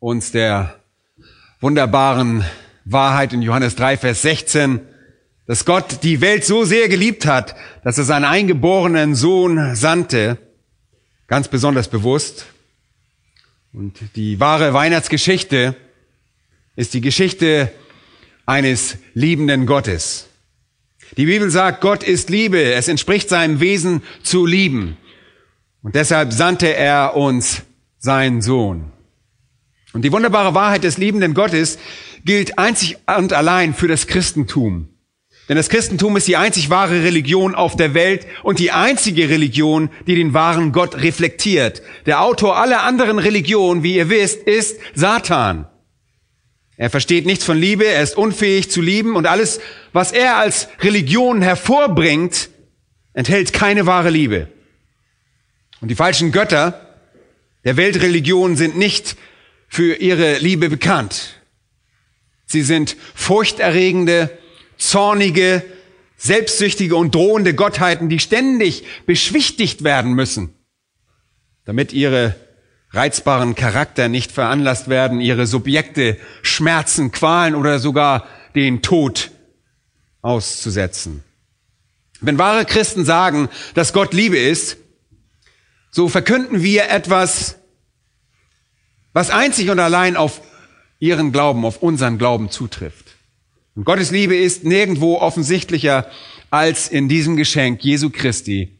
uns der wunderbaren Wahrheit in Johannes 3, Vers 16, dass Gott die Welt so sehr geliebt hat, dass er seinen eingeborenen Sohn sandte, ganz besonders bewusst. Und die wahre Weihnachtsgeschichte ist die Geschichte eines liebenden Gottes. Die Bibel sagt, Gott ist Liebe. Es entspricht seinem Wesen zu lieben. Und deshalb sandte er uns seinen Sohn. Und die wunderbare Wahrheit des liebenden Gottes gilt einzig und allein für das Christentum. Denn das Christentum ist die einzig wahre Religion auf der Welt und die einzige Religion, die den wahren Gott reflektiert. Der Autor aller anderen Religionen, wie ihr wisst, ist Satan. Er versteht nichts von Liebe, er ist unfähig zu lieben und alles, was er als Religion hervorbringt, enthält keine wahre Liebe. Und die falschen Götter der Weltreligion sind nicht für ihre Liebe bekannt. Sie sind furchterregende, zornige, selbstsüchtige und drohende Gottheiten, die ständig beschwichtigt werden müssen, damit ihre reizbaren Charakter nicht veranlasst werden, ihre Subjekte Schmerzen, Qualen oder sogar den Tod auszusetzen. Wenn wahre Christen sagen, dass Gott Liebe ist, so verkünden wir etwas, was einzig und allein auf ihren Glauben, auf unseren Glauben zutrifft. Und Gottes Liebe ist nirgendwo offensichtlicher als in diesem Geschenk Jesu Christi,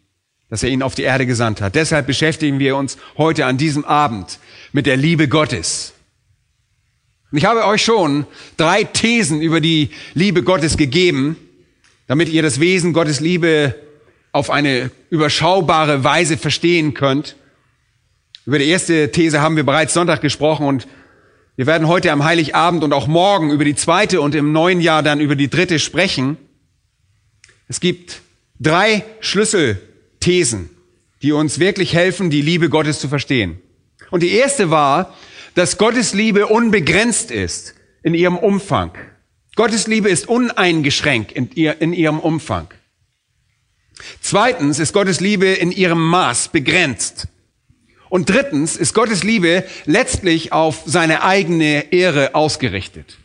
dass er ihn auf die Erde gesandt hat. Deshalb beschäftigen wir uns heute an diesem Abend mit der Liebe Gottes. Und ich habe euch schon drei Thesen über die Liebe Gottes gegeben, damit ihr das Wesen Gottes Liebe auf eine überschaubare Weise verstehen könnt. Über die erste These haben wir bereits Sonntag gesprochen und wir werden heute am Heiligabend und auch morgen über die zweite und im neuen Jahr dann über die dritte sprechen. Es gibt drei Schlüsselthesen, die uns wirklich helfen, die Liebe Gottes zu verstehen. Und die erste war, dass Gottes Liebe unbegrenzt ist in ihrem Umfang. Gottes Liebe ist uneingeschränkt in, ihr, in ihrem Umfang. Zweitens ist Gottes Liebe in ihrem Maß begrenzt. Und drittens ist Gottes Liebe letztlich auf seine eigene Ehre ausgerichtet.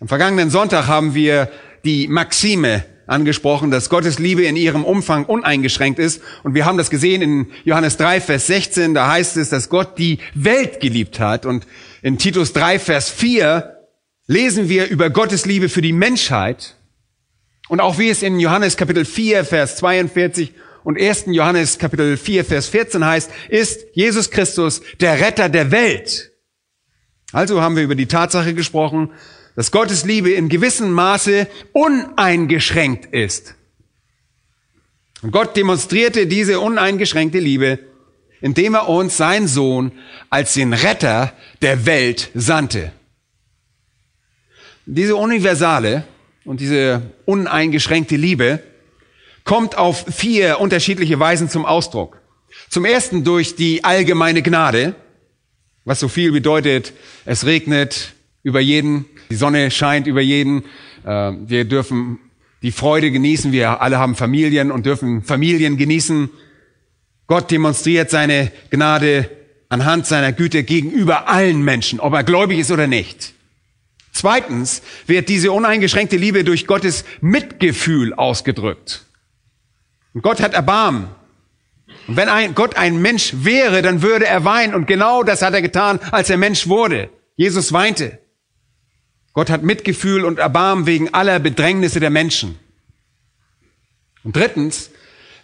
Am vergangenen Sonntag haben wir die Maxime angesprochen, dass Gottes Liebe in ihrem Umfang uneingeschränkt ist. Und wir haben das gesehen in Johannes 3, Vers 16. Da heißt es, dass Gott die Welt geliebt hat. Und in Titus 3, Vers 4 lesen wir über Gottes Liebe für die Menschheit. Und auch wie es in Johannes Kapitel 4, Vers 42 und 1. Johannes Kapitel 4, Vers 14 heißt, ist Jesus Christus der Retter der Welt. Also haben wir über die Tatsache gesprochen, dass Gottes Liebe in gewissem Maße uneingeschränkt ist. Und Gott demonstrierte diese uneingeschränkte Liebe, indem er uns seinen Sohn als den Retter der Welt sandte. Diese universale und diese uneingeschränkte Liebe kommt auf vier unterschiedliche Weisen zum Ausdruck. Zum ersten durch die allgemeine Gnade, was so viel bedeutet, es regnet über jeden, die Sonne scheint über jeden, äh, wir dürfen die Freude genießen, wir alle haben Familien und dürfen Familien genießen. Gott demonstriert seine Gnade anhand seiner Güte gegenüber allen Menschen, ob er gläubig ist oder nicht. Zweitens wird diese uneingeschränkte Liebe durch Gottes Mitgefühl ausgedrückt. Und Gott hat Erbarmen. Und wenn ein, Gott ein Mensch wäre, dann würde er weinen. Und genau das hat er getan, als er Mensch wurde. Jesus weinte. Gott hat Mitgefühl und Erbarmen wegen aller Bedrängnisse der Menschen. Und drittens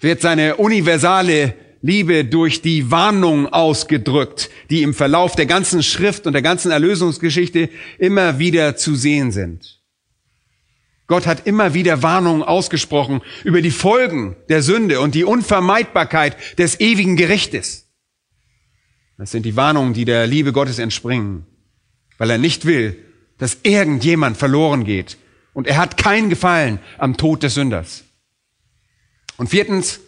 wird seine universale Liebe durch die Warnung ausgedrückt, die im Verlauf der ganzen Schrift und der ganzen Erlösungsgeschichte immer wieder zu sehen sind. Gott hat immer wieder Warnungen ausgesprochen über die Folgen der Sünde und die Unvermeidbarkeit des ewigen Gerichtes. Das sind die Warnungen, die der Liebe Gottes entspringen. weil er nicht will, dass irgendjemand verloren geht. Und er hat keinen Gefallen am Tod des Sünders. Und viertens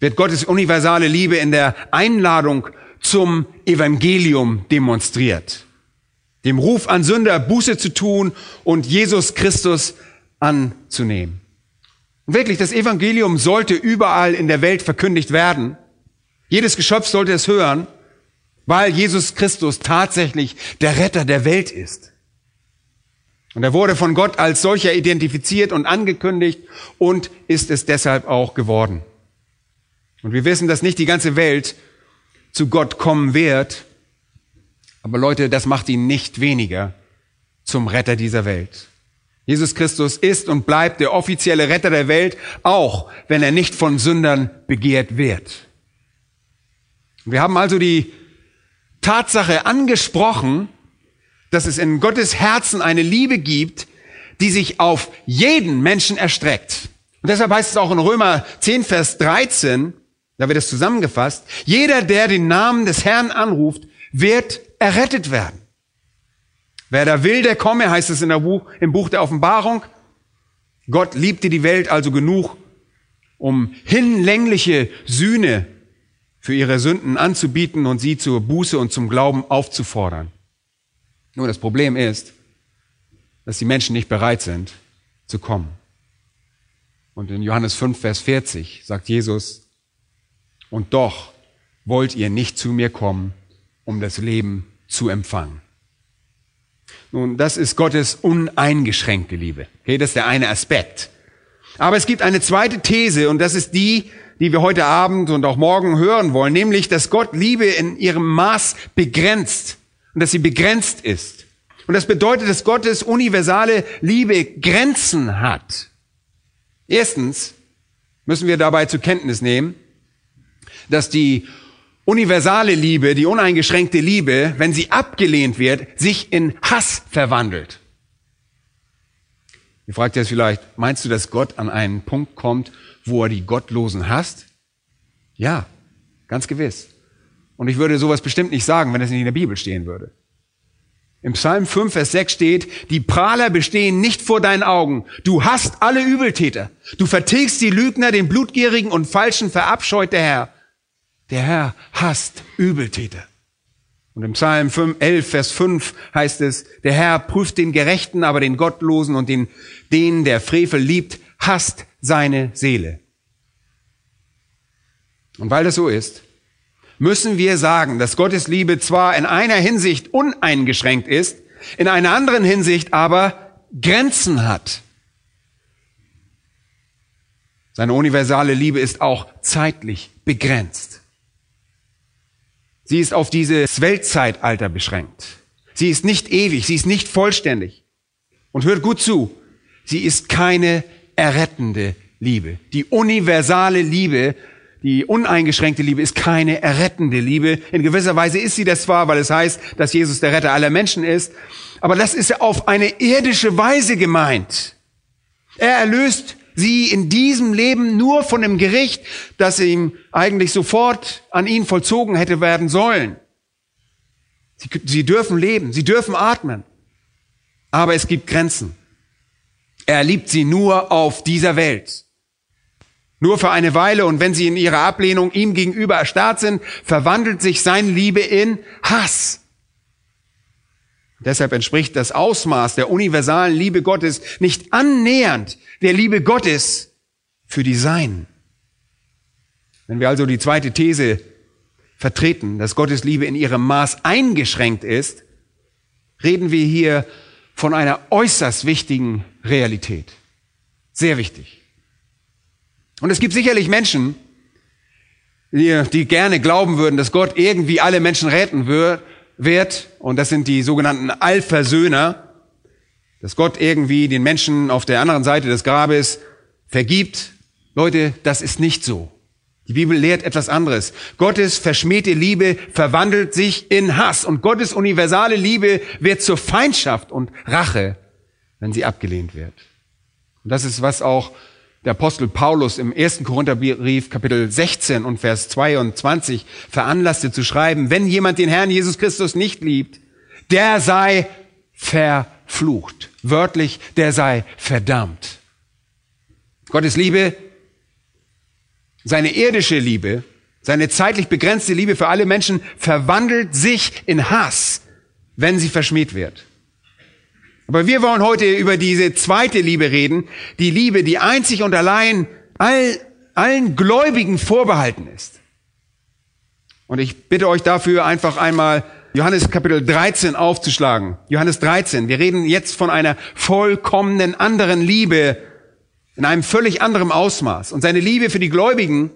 wird Gottes universale Liebe in der Einladung zum Evangelium demonstriert. Dem Ruf an Sünder Buße zu tun und Jesus Christus anzunehmen. Und wirklich, das Evangelium sollte überall in der Welt verkündigt werden. Jedes Geschöpf sollte es hören, weil Jesus Christus tatsächlich der Retter der Welt ist. Und er wurde von Gott als solcher identifiziert und angekündigt und ist es deshalb auch geworden. Und wir wissen, dass nicht die ganze Welt zu Gott kommen wird. Aber Leute, das macht ihn nicht weniger zum Retter dieser Welt. Jesus Christus ist und bleibt der offizielle Retter der Welt, auch wenn er nicht von Sündern begehrt wird. Wir haben also die Tatsache angesprochen, dass es in Gottes Herzen eine Liebe gibt, die sich auf jeden Menschen erstreckt. Und deshalb heißt es auch in Römer 10, Vers 13, da wird es zusammengefasst, jeder, der den Namen des Herrn anruft, wird errettet werden. Wer da will, der komme, heißt es in der Buch, im Buch der Offenbarung. Gott liebte die Welt also genug, um hinlängliche Sühne für ihre Sünden anzubieten und sie zur Buße und zum Glauben aufzufordern. Nur das Problem ist, dass die Menschen nicht bereit sind zu kommen. Und in Johannes 5, Vers 40 sagt Jesus, und doch wollt ihr nicht zu mir kommen, um das Leben zu empfangen. Nun, das ist Gottes uneingeschränkte Liebe. Okay, das ist der eine Aspekt. Aber es gibt eine zweite These und das ist die, die wir heute Abend und auch morgen hören wollen, nämlich, dass Gott Liebe in ihrem Maß begrenzt und dass sie begrenzt ist. Und das bedeutet, dass Gottes universale Liebe Grenzen hat. Erstens müssen wir dabei zur Kenntnis nehmen, dass die universale Liebe, die uneingeschränkte Liebe, wenn sie abgelehnt wird, sich in Hass verwandelt. Ihr fragt jetzt vielleicht, meinst du, dass Gott an einen Punkt kommt, wo er die Gottlosen hasst? Ja, ganz gewiss. Und ich würde sowas bestimmt nicht sagen, wenn es nicht in der Bibel stehen würde. Im Psalm 5, Vers 6 steht, die Prahler bestehen nicht vor deinen Augen. Du hast alle Übeltäter. Du vertilgst die Lügner, den Blutgierigen und Falschen verabscheut der Herr. Der Herr hasst Übeltäter. Und im Psalm 11, Vers 5 heißt es, der Herr prüft den Gerechten, aber den Gottlosen und den, den der Frevel liebt, hasst seine Seele. Und weil das so ist, müssen wir sagen, dass Gottes Liebe zwar in einer Hinsicht uneingeschränkt ist, in einer anderen Hinsicht aber Grenzen hat. Seine universale Liebe ist auch zeitlich begrenzt. Sie ist auf dieses Weltzeitalter beschränkt. Sie ist nicht ewig, sie ist nicht vollständig. Und hört gut zu, sie ist keine errettende Liebe. Die universale Liebe, die uneingeschränkte Liebe ist keine errettende Liebe. In gewisser Weise ist sie das zwar, weil es heißt, dass Jesus der Retter aller Menschen ist, aber das ist auf eine irdische Weise gemeint. Er erlöst sie in diesem Leben nur von dem Gericht, das ihm eigentlich sofort an ihn vollzogen hätte werden sollen. Sie, sie dürfen leben, sie dürfen atmen, aber es gibt Grenzen. Er liebt sie nur auf dieser Welt. Nur für eine Weile und wenn sie in ihrer Ablehnung ihm gegenüber erstarrt sind, verwandelt sich seine Liebe in Hass. Deshalb entspricht das Ausmaß der universalen Liebe Gottes nicht annähernd der Liebe Gottes für die Seinen. Wenn wir also die zweite These vertreten, dass Gottes Liebe in ihrem Maß eingeschränkt ist, reden wir hier von einer äußerst wichtigen Realität. Sehr wichtig. Und es gibt sicherlich Menschen, die, gerne glauben würden, dass Gott irgendwie alle Menschen retten wird, wird, und das sind die sogenannten Allversöhner, dass Gott irgendwie den Menschen auf der anderen Seite des Grabes vergibt. Leute, das ist nicht so. Die Bibel lehrt etwas anderes. Gottes verschmähte Liebe verwandelt sich in Hass und Gottes universale Liebe wird zur Feindschaft und Rache, wenn sie abgelehnt wird. Und das ist, was auch der Apostel Paulus im ersten Korintherbrief Kapitel 16 und Vers 22 veranlasste zu schreiben, wenn jemand den Herrn Jesus Christus nicht liebt, der sei verflucht. Wörtlich, der sei verdammt. Gottes Liebe, seine irdische Liebe, seine zeitlich begrenzte Liebe für alle Menschen verwandelt sich in Hass, wenn sie verschmäht wird. Aber wir wollen heute über diese zweite Liebe reden, die Liebe, die einzig und allein all, allen Gläubigen vorbehalten ist. Und ich bitte euch dafür einfach einmal Johannes Kapitel 13 aufzuschlagen. Johannes 13. Wir reden jetzt von einer vollkommenen anderen Liebe in einem völlig anderen Ausmaß. Und seine Liebe für die Gläubigen,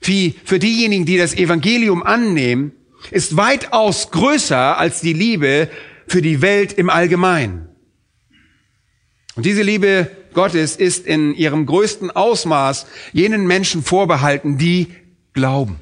für diejenigen, die das Evangelium annehmen, ist weitaus größer als die Liebe für die Welt im Allgemeinen. Und diese Liebe Gottes ist in ihrem größten Ausmaß jenen Menschen vorbehalten, die glauben.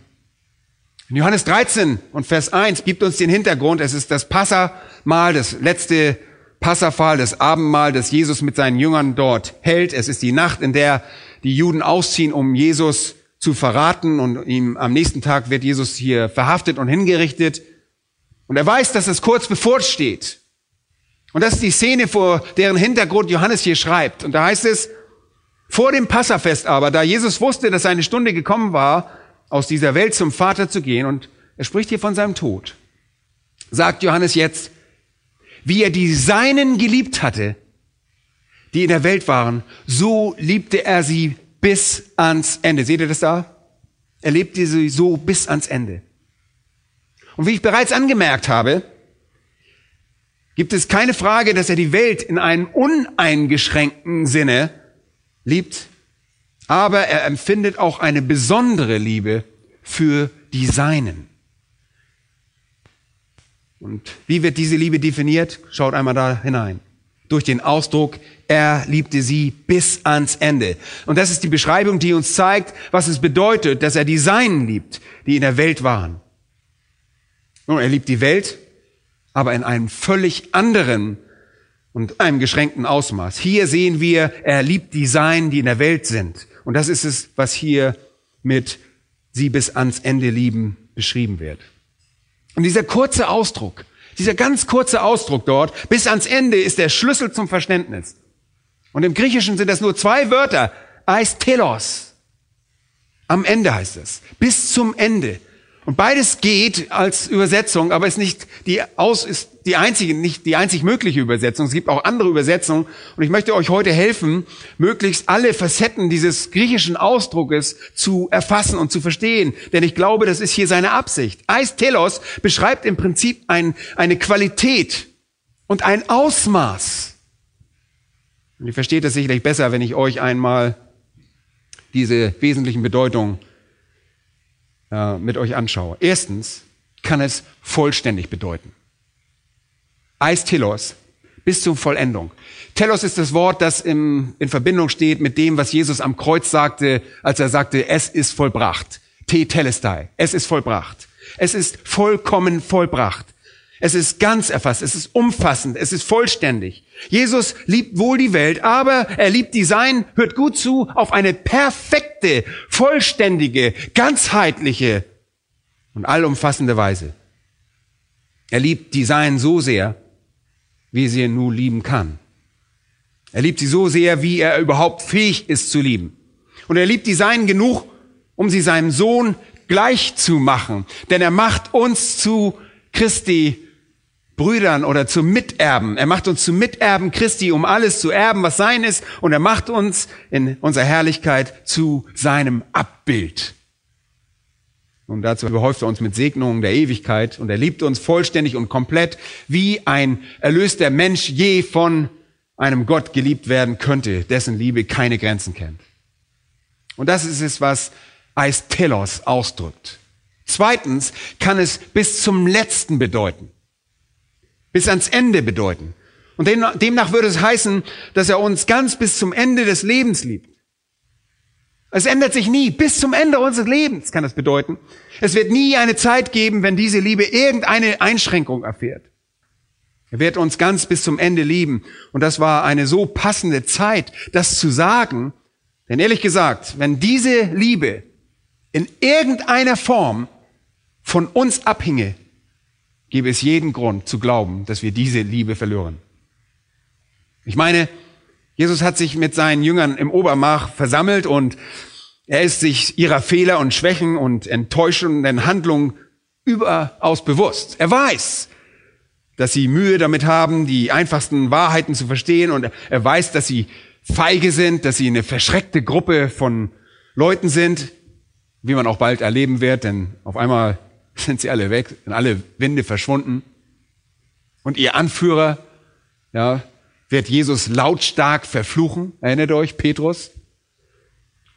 In Johannes 13 und Vers 1 gibt uns den Hintergrund. Es ist das Passamal, das letzte Passafall, das Abendmahl, das Jesus mit seinen Jüngern dort hält. Es ist die Nacht, in der die Juden ausziehen, um Jesus zu verraten und ihm am nächsten Tag wird Jesus hier verhaftet und hingerichtet. Und er weiß, dass es kurz bevorsteht. Und das ist die Szene, vor deren Hintergrund Johannes hier schreibt. Und da heißt es, vor dem Passafest aber, da Jesus wusste, dass seine Stunde gekommen war, aus dieser Welt zum Vater zu gehen, und er spricht hier von seinem Tod, sagt Johannes jetzt, wie er die Seinen geliebt hatte, die in der Welt waren, so liebte er sie bis ans Ende. Seht ihr das da? Er lebte sie so bis ans Ende. Und wie ich bereits angemerkt habe, gibt es keine Frage, dass er die Welt in einem uneingeschränkten Sinne liebt, aber er empfindet auch eine besondere Liebe für die Seinen. Und wie wird diese Liebe definiert? Schaut einmal da hinein. Durch den Ausdruck, er liebte sie bis ans Ende. Und das ist die Beschreibung, die uns zeigt, was es bedeutet, dass er die Seinen liebt, die in der Welt waren. Nun, er liebt die Welt, aber in einem völlig anderen und einem geschränkten Ausmaß. Hier sehen wir, er liebt die Sein, die in der Welt sind. Und das ist es, was hier mit sie bis ans Ende lieben beschrieben wird. Und dieser kurze Ausdruck, dieser ganz kurze Ausdruck dort, bis ans Ende ist der Schlüssel zum Verständnis. Und im Griechischen sind das nur zwei Wörter, aistelos. Am Ende heißt es, bis zum Ende. Und beides geht als Übersetzung, aber ist nicht die aus, ist die einzige, nicht die einzig mögliche Übersetzung. Es gibt auch andere Übersetzungen. Und ich möchte euch heute helfen, möglichst alle Facetten dieses griechischen Ausdruckes zu erfassen und zu verstehen. Denn ich glaube, das ist hier seine Absicht. Eistelos beschreibt im Prinzip ein, eine Qualität und ein Ausmaß. Und ihr versteht das sicherlich besser, wenn ich euch einmal diese wesentlichen Bedeutungen äh, mit euch anschaue. Erstens kann es vollständig bedeuten. Eis Telos bis zur Vollendung. Telos ist das Wort, das im, in Verbindung steht mit dem, was Jesus am Kreuz sagte, als er sagte, es ist vollbracht. Te telestai. Es ist vollbracht. Es ist vollkommen vollbracht. Es ist ganz erfasst, es ist umfassend, es ist vollständig. Jesus liebt wohl die Welt, aber er liebt die Sein, hört gut zu, auf eine perfekte, vollständige, ganzheitliche und allumfassende Weise. Er liebt die Sein so sehr, wie sie nur lieben kann. Er liebt sie so sehr, wie er überhaupt fähig ist zu lieben. Und er liebt die Seinen genug, um sie seinem Sohn gleich zu machen. Denn er macht uns zu Christi Brüdern oder zu Miterben. Er macht uns zu Miterben Christi, um alles zu erben, was sein ist. Und er macht uns in unserer Herrlichkeit zu seinem Abbild. Und dazu überhäuft er uns mit Segnungen der Ewigkeit. Und er liebt uns vollständig und komplett, wie ein erlöster Mensch je von einem Gott geliebt werden könnte, dessen Liebe keine Grenzen kennt. Und das ist es, was Aistelos ausdrückt. Zweitens kann es bis zum Letzten bedeuten bis ans Ende bedeuten. Und demnach würde es heißen, dass er uns ganz bis zum Ende des Lebens liebt. Es ändert sich nie. Bis zum Ende unseres Lebens kann das bedeuten. Es wird nie eine Zeit geben, wenn diese Liebe irgendeine Einschränkung erfährt. Er wird uns ganz bis zum Ende lieben. Und das war eine so passende Zeit, das zu sagen. Denn ehrlich gesagt, wenn diese Liebe in irgendeiner Form von uns abhinge, gäbe es jeden Grund zu glauben, dass wir diese Liebe verlieren. Ich meine, Jesus hat sich mit seinen Jüngern im Obermach versammelt und er ist sich ihrer Fehler und Schwächen und enttäuschenden Handlungen überaus bewusst. Er weiß, dass sie Mühe damit haben, die einfachsten Wahrheiten zu verstehen und er weiß, dass sie feige sind, dass sie eine verschreckte Gruppe von Leuten sind, wie man auch bald erleben wird, denn auf einmal sind sie alle weg, sind alle Winde verschwunden. Und ihr Anführer, ja, wird Jesus lautstark verfluchen. Erinnert euch, Petrus?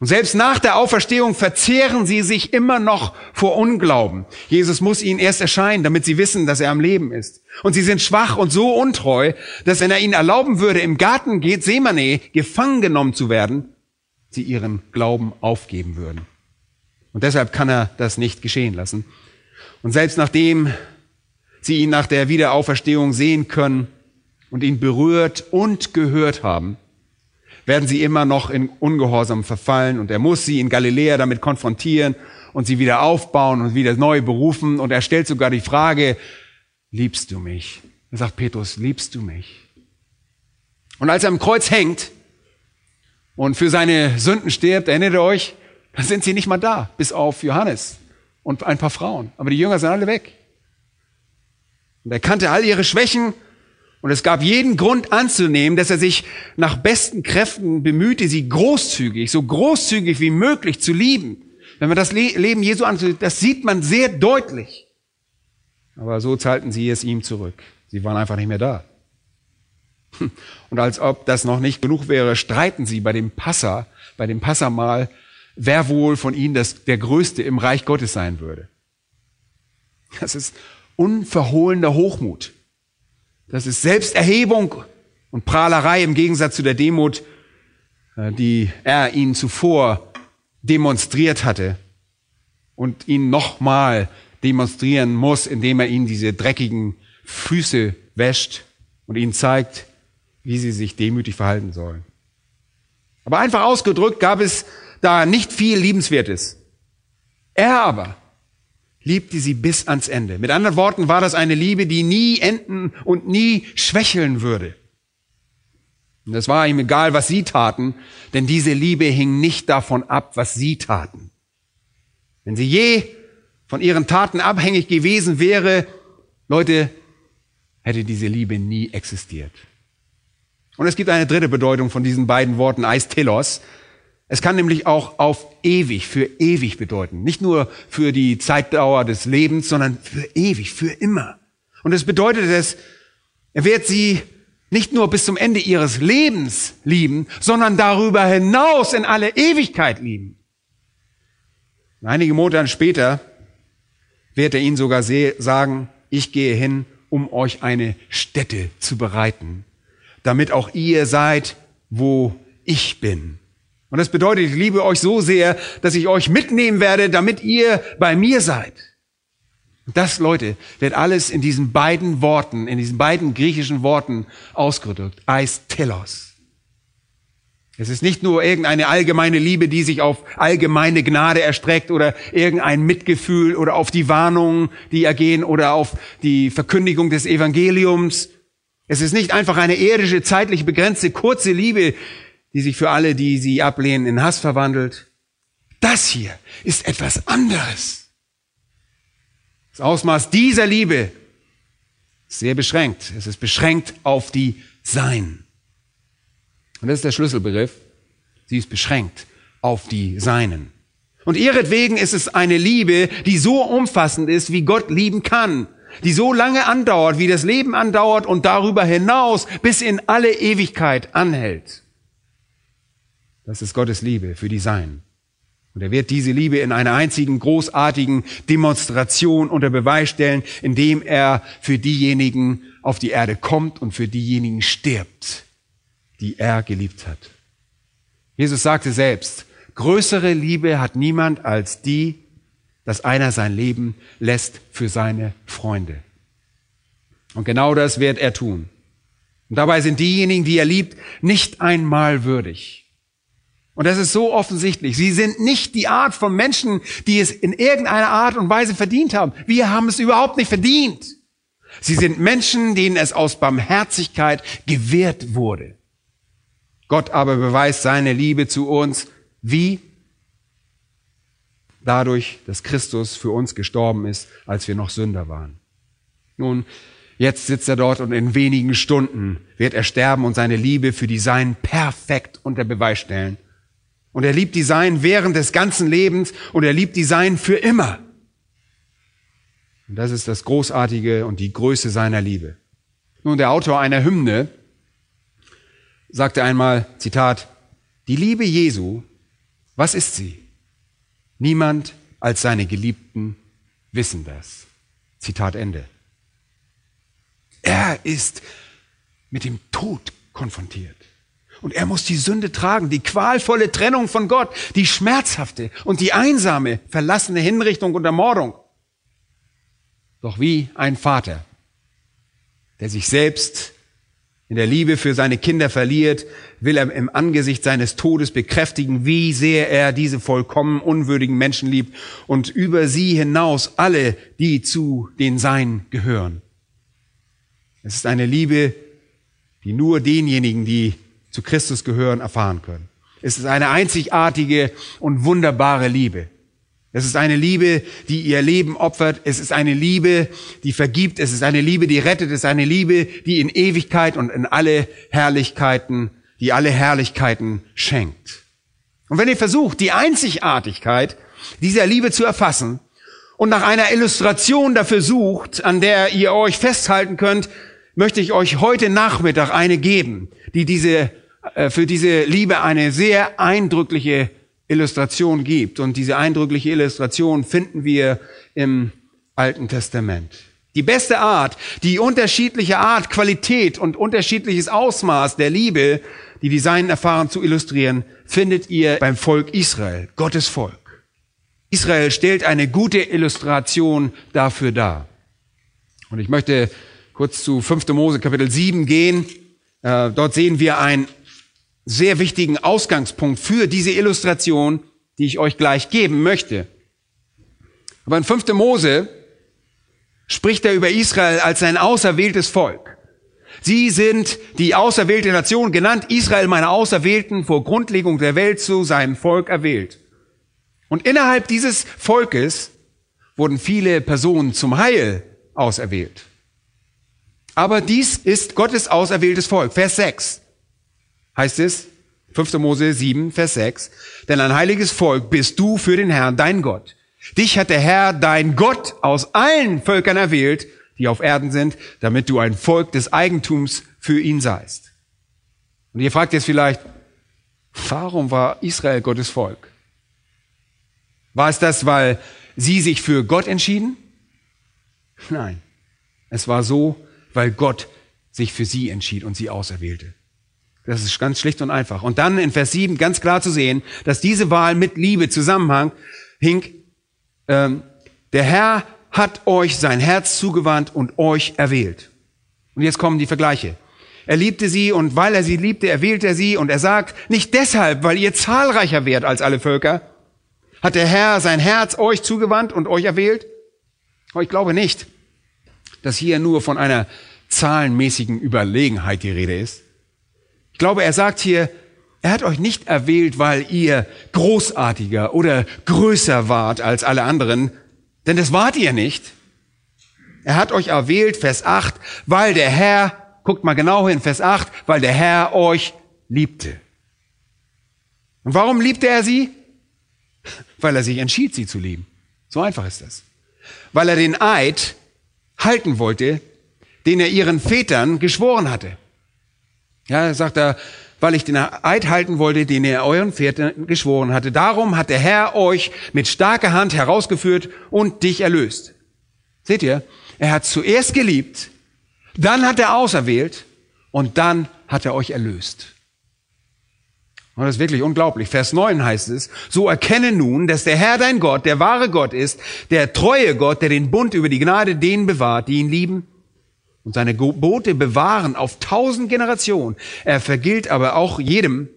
Und selbst nach der Auferstehung verzehren sie sich immer noch vor Unglauben. Jesus muss ihnen erst erscheinen, damit sie wissen, dass er am Leben ist. Und sie sind schwach und so untreu, dass wenn er ihnen erlauben würde, im Garten Gethsemane gefangen genommen zu werden, sie ihren Glauben aufgeben würden. Und deshalb kann er das nicht geschehen lassen. Und selbst nachdem sie ihn nach der Wiederauferstehung sehen können und ihn berührt und gehört haben, werden sie immer noch in Ungehorsam verfallen und er muss sie in Galiläa damit konfrontieren und sie wieder aufbauen und wieder neu berufen und er stellt sogar die Frage, liebst du mich? Er sagt Petrus, liebst du mich? Und als er am Kreuz hängt und für seine Sünden stirbt, erinnert ihr euch, dann sind sie nicht mal da, bis auf Johannes und ein paar Frauen. Aber die Jünger sind alle weg. Und er kannte all ihre Schwächen und es gab jeden Grund anzunehmen, dass er sich nach besten Kräften bemühte, sie großzügig, so großzügig wie möglich zu lieben. Wenn man das Leben Jesu ansieht, das sieht man sehr deutlich. Aber so zahlten sie es ihm zurück. Sie waren einfach nicht mehr da. Und als ob das noch nicht genug wäre, streiten sie bei dem Passa, bei dem Passamal, wer wohl von ihnen das, der Größte im Reich Gottes sein würde. Das ist unverhohlener Hochmut. Das ist Selbsterhebung und Prahlerei im Gegensatz zu der Demut, äh, die er ihnen zuvor demonstriert hatte und ihn nochmal demonstrieren muss, indem er ihnen diese dreckigen Füße wäscht und ihnen zeigt, wie sie sich demütig verhalten sollen. Aber einfach ausgedrückt gab es da nicht viel Liebenswertes. Er aber liebte sie bis ans Ende. Mit anderen Worten war das eine Liebe, die nie enden und nie schwächeln würde. Und es war ihm egal, was sie taten, denn diese Liebe hing nicht davon ab, was sie taten. Wenn sie je von ihren Taten abhängig gewesen wäre, Leute, hätte diese Liebe nie existiert. Und es gibt eine dritte Bedeutung von diesen beiden Worten, Eistelos. Es kann nämlich auch auf ewig, für ewig bedeuten. Nicht nur für die Zeitdauer des Lebens, sondern für ewig, für immer. Und es bedeutet es, er wird sie nicht nur bis zum Ende ihres Lebens lieben, sondern darüber hinaus in alle Ewigkeit lieben. einige Monate später wird er ihnen sogar sagen, ich gehe hin, um euch eine Stätte zu bereiten, damit auch ihr seid, wo ich bin. Und das bedeutet, ich liebe euch so sehr, dass ich euch mitnehmen werde, damit ihr bei mir seid. Und das, Leute, wird alles in diesen beiden Worten, in diesen beiden griechischen Worten ausgedrückt. Eis telos. Es ist nicht nur irgendeine allgemeine Liebe, die sich auf allgemeine Gnade erstreckt oder irgendein Mitgefühl oder auf die Warnungen, die ergehen oder auf die Verkündigung des Evangeliums. Es ist nicht einfach eine irdische, zeitlich begrenzte, kurze Liebe, die sich für alle, die sie ablehnen, in Hass verwandelt. Das hier ist etwas anderes. Das Ausmaß dieser Liebe ist sehr beschränkt. Es ist beschränkt auf die Sein. Und das ist der Schlüsselbegriff. Sie ist beschränkt auf die Seinen. Und ihretwegen ist es eine Liebe, die so umfassend ist, wie Gott lieben kann. Die so lange andauert, wie das Leben andauert und darüber hinaus bis in alle Ewigkeit anhält. Das ist Gottes Liebe für die Seinen. Und er wird diese Liebe in einer einzigen großartigen Demonstration unter Beweis stellen, indem er für diejenigen auf die Erde kommt und für diejenigen stirbt, die er geliebt hat. Jesus sagte selbst, größere Liebe hat niemand als die, dass einer sein Leben lässt für seine Freunde. Und genau das wird er tun. Und dabei sind diejenigen, die er liebt, nicht einmal würdig. Und das ist so offensichtlich. Sie sind nicht die Art von Menschen, die es in irgendeiner Art und Weise verdient haben. Wir haben es überhaupt nicht verdient. Sie sind Menschen, denen es aus Barmherzigkeit gewährt wurde. Gott aber beweist seine Liebe zu uns wie? Dadurch, dass Christus für uns gestorben ist, als wir noch Sünder waren. Nun, jetzt sitzt er dort und in wenigen Stunden wird er sterben und seine Liebe für die Seinen perfekt unter Beweis stellen. Und er liebt die Seinen während des ganzen Lebens und er liebt die Seinen für immer. Und das ist das Großartige und die Größe seiner Liebe. Nun, der Autor einer Hymne sagte einmal, Zitat, die Liebe Jesu, was ist sie? Niemand als seine Geliebten wissen das. Zitat Ende. Er ist mit dem Tod konfrontiert. Und er muss die Sünde tragen, die qualvolle Trennung von Gott, die schmerzhafte und die einsame, verlassene Hinrichtung und Ermordung. Doch wie ein Vater, der sich selbst in der Liebe für seine Kinder verliert, will er im Angesicht seines Todes bekräftigen, wie sehr er diese vollkommen unwürdigen Menschen liebt und über sie hinaus alle, die zu den Seinen gehören. Es ist eine Liebe, die nur denjenigen, die zu Christus gehören, erfahren können. Es ist eine einzigartige und wunderbare Liebe. Es ist eine Liebe, die ihr Leben opfert. Es ist eine Liebe, die vergibt. Es ist eine Liebe, die rettet. Es ist eine Liebe, die in Ewigkeit und in alle Herrlichkeiten, die alle Herrlichkeiten schenkt. Und wenn ihr versucht, die Einzigartigkeit dieser Liebe zu erfassen und nach einer Illustration dafür sucht, an der ihr euch festhalten könnt, möchte ich euch heute Nachmittag eine geben, die diese, für diese Liebe eine sehr eindrückliche Illustration gibt. Und diese eindrückliche Illustration finden wir im Alten Testament. Die beste Art, die unterschiedliche Art, Qualität und unterschiedliches Ausmaß der Liebe, die die Seinen erfahren, zu illustrieren, findet ihr beim Volk Israel, Gottes Volk. Israel stellt eine gute Illustration dafür dar. Und ich möchte kurz zu 5. Mose Kapitel 7 gehen. Äh, dort sehen wir ein sehr wichtigen Ausgangspunkt für diese Illustration, die ich euch gleich geben möchte. Aber in 5. Mose spricht er über Israel als sein auserwähltes Volk. Sie sind die auserwählte Nation, genannt Israel meine Auserwählten, vor Grundlegung der Welt zu seinem Volk erwählt. Und innerhalb dieses Volkes wurden viele Personen zum Heil auserwählt. Aber dies ist Gottes auserwähltes Volk. Vers 6 heißt es, 5. Mose 7, Vers 6, denn ein heiliges Volk bist du für den Herrn, dein Gott. Dich hat der Herr, dein Gott, aus allen Völkern erwählt, die auf Erden sind, damit du ein Volk des Eigentums für ihn seist. Und ihr fragt jetzt vielleicht, warum war Israel Gottes Volk? War es das, weil sie sich für Gott entschieden? Nein, es war so, weil Gott sich für sie entschied und sie auserwählte. Das ist ganz schlicht und einfach. Und dann in Vers 7 ganz klar zu sehen, dass diese Wahl mit Liebe zusammenhang, hing, ähm, der Herr hat euch sein Herz zugewandt und euch erwählt. Und jetzt kommen die Vergleiche. Er liebte sie und weil er sie liebte, erwählte er sie und er sagt, nicht deshalb, weil ihr zahlreicher wärt als alle Völker, hat der Herr sein Herz euch zugewandt und euch erwählt. Aber ich glaube nicht, dass hier nur von einer zahlenmäßigen Überlegenheit die Rede ist. Ich glaube, er sagt hier, er hat euch nicht erwählt, weil ihr großartiger oder größer wart als alle anderen, denn das wart ihr nicht. Er hat euch erwählt, Vers 8, weil der Herr, guckt mal genau hin, Vers 8, weil der Herr euch liebte. Und warum liebte er sie? Weil er sich entschied, sie zu lieben. So einfach ist das. Weil er den Eid halten wollte, den er ihren Vätern geschworen hatte. Ja, sagt er, weil ich den Eid halten wollte, den er euren Vätern geschworen hatte. Darum hat der Herr euch mit starker Hand herausgeführt und dich erlöst. Seht ihr? Er hat zuerst geliebt, dann hat er auserwählt und dann hat er euch erlöst. Und das ist wirklich unglaublich. Vers 9 heißt es, so erkenne nun, dass der Herr dein Gott, der wahre Gott ist, der treue Gott, der den Bund über die Gnade denen bewahrt, die ihn lieben und seine Gebote bewahren auf tausend Generationen. Er vergilt aber auch jedem,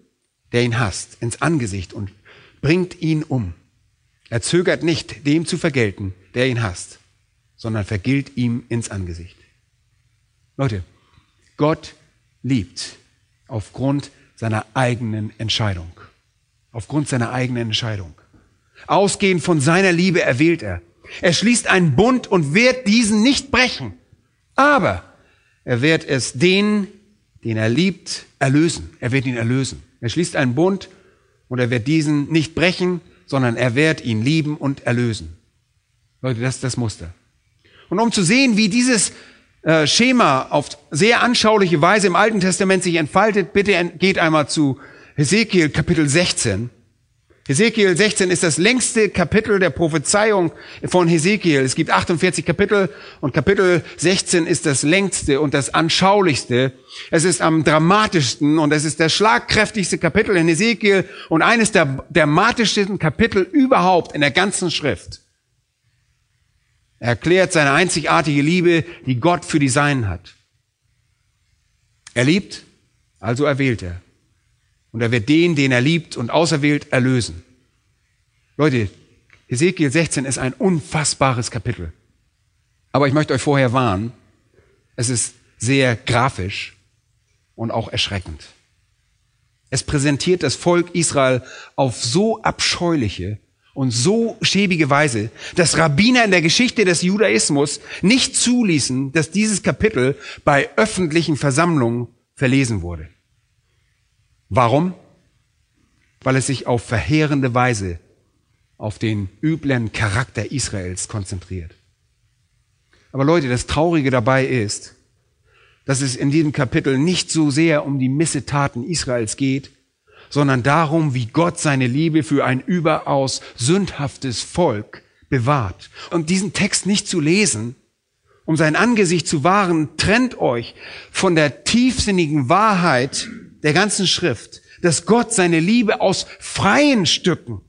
der ihn hasst, ins Angesicht und bringt ihn um. Er zögert nicht, dem zu vergelten, der ihn hasst, sondern vergilt ihm ins Angesicht. Leute, Gott liebt aufgrund seiner eigenen Entscheidung. Aufgrund seiner eigenen Entscheidung. Ausgehend von seiner Liebe erwählt er. Er schließt einen Bund und wird diesen nicht brechen. Aber er wird es den, den er liebt, erlösen. Er wird ihn erlösen. Er schließt einen Bund und er wird diesen nicht brechen, sondern er wird ihn lieben und erlösen. Leute, das ist das Muster. Und um zu sehen, wie dieses äh, Schema auf sehr anschauliche Weise im Alten Testament sich entfaltet, bitte geht einmal zu Hesekiel Kapitel 16. Hesekiel 16 ist das längste Kapitel der Prophezeiung von Hesekiel. Es gibt 48 Kapitel und Kapitel 16 ist das längste und das anschaulichste. Es ist am dramatischsten und es ist das schlagkräftigste Kapitel in Hesekiel und eines der dramatischsten Kapitel überhaupt in der ganzen Schrift. Er erklärt seine einzigartige Liebe, die Gott für die Seinen hat. Er liebt, also erwählt er. Und er wird den, den er liebt und auserwählt, erlösen. Leute, Ezekiel 16 ist ein unfassbares Kapitel. Aber ich möchte euch vorher warnen, es ist sehr grafisch und auch erschreckend. Es präsentiert das Volk Israel auf so abscheuliche und so schäbige Weise, dass Rabbiner in der Geschichte des Judaismus nicht zuließen, dass dieses Kapitel bei öffentlichen Versammlungen verlesen wurde. Warum? Weil es sich auf verheerende Weise auf den üblen Charakter Israels konzentriert. Aber Leute, das Traurige dabei ist, dass es in diesem Kapitel nicht so sehr um die Missetaten Israels geht, sondern darum, wie Gott seine Liebe für ein überaus sündhaftes Volk bewahrt. Und diesen Text nicht zu lesen, um sein Angesicht zu wahren, trennt euch von der tiefsinnigen Wahrheit der ganzen Schrift, dass Gott seine Liebe aus freien Stücken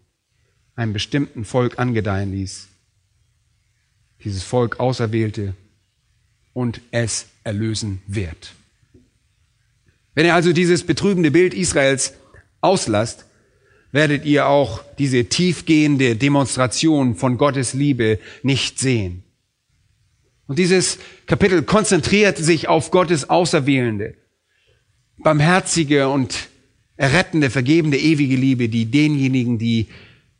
einem bestimmten Volk angedeihen ließ. Dieses Volk auserwählte und es erlösen wird. Wenn ihr also dieses betrübende Bild Israels auslasst, werdet ihr auch diese tiefgehende Demonstration von Gottes Liebe nicht sehen. Und dieses Kapitel konzentriert sich auf Gottes Auserwählende barmherzige und errettende, vergebende, ewige Liebe, die denjenigen, die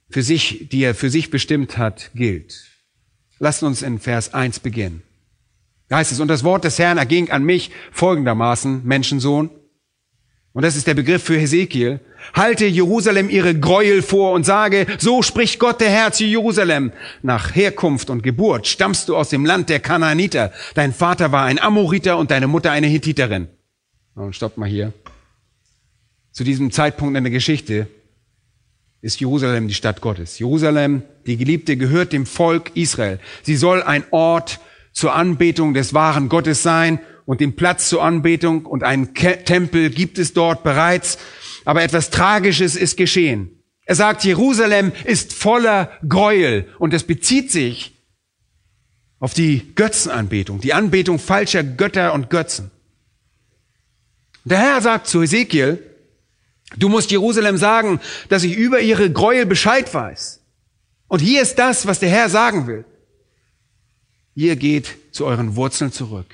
für sich, die er für sich bestimmt hat, gilt. Lasst uns in Vers 1 beginnen. Da heißt es, und das Wort des Herrn erging an mich folgendermaßen, Menschensohn. Und das ist der Begriff für Hesekiel. Halte Jerusalem ihre Gräuel vor und sage, so spricht Gott der Herr zu Jerusalem. Nach Herkunft und Geburt stammst du aus dem Land der Kanaaniter. Dein Vater war ein Amoriter und deine Mutter eine Hethiterin. Und stoppt mal hier. Zu diesem Zeitpunkt in der Geschichte ist Jerusalem die Stadt Gottes. Jerusalem, die Geliebte, gehört dem Volk Israel. Sie soll ein Ort zur Anbetung des wahren Gottes sein und den Platz zur Anbetung und einen Tempel gibt es dort bereits. Aber etwas Tragisches ist geschehen. Er sagt, Jerusalem ist voller Gräuel und es bezieht sich auf die Götzenanbetung, die Anbetung falscher Götter und Götzen. Der Herr sagt zu Ezekiel, du musst Jerusalem sagen, dass ich über ihre Gräuel Bescheid weiß. Und hier ist das, was der Herr sagen will. Ihr geht zu euren Wurzeln zurück.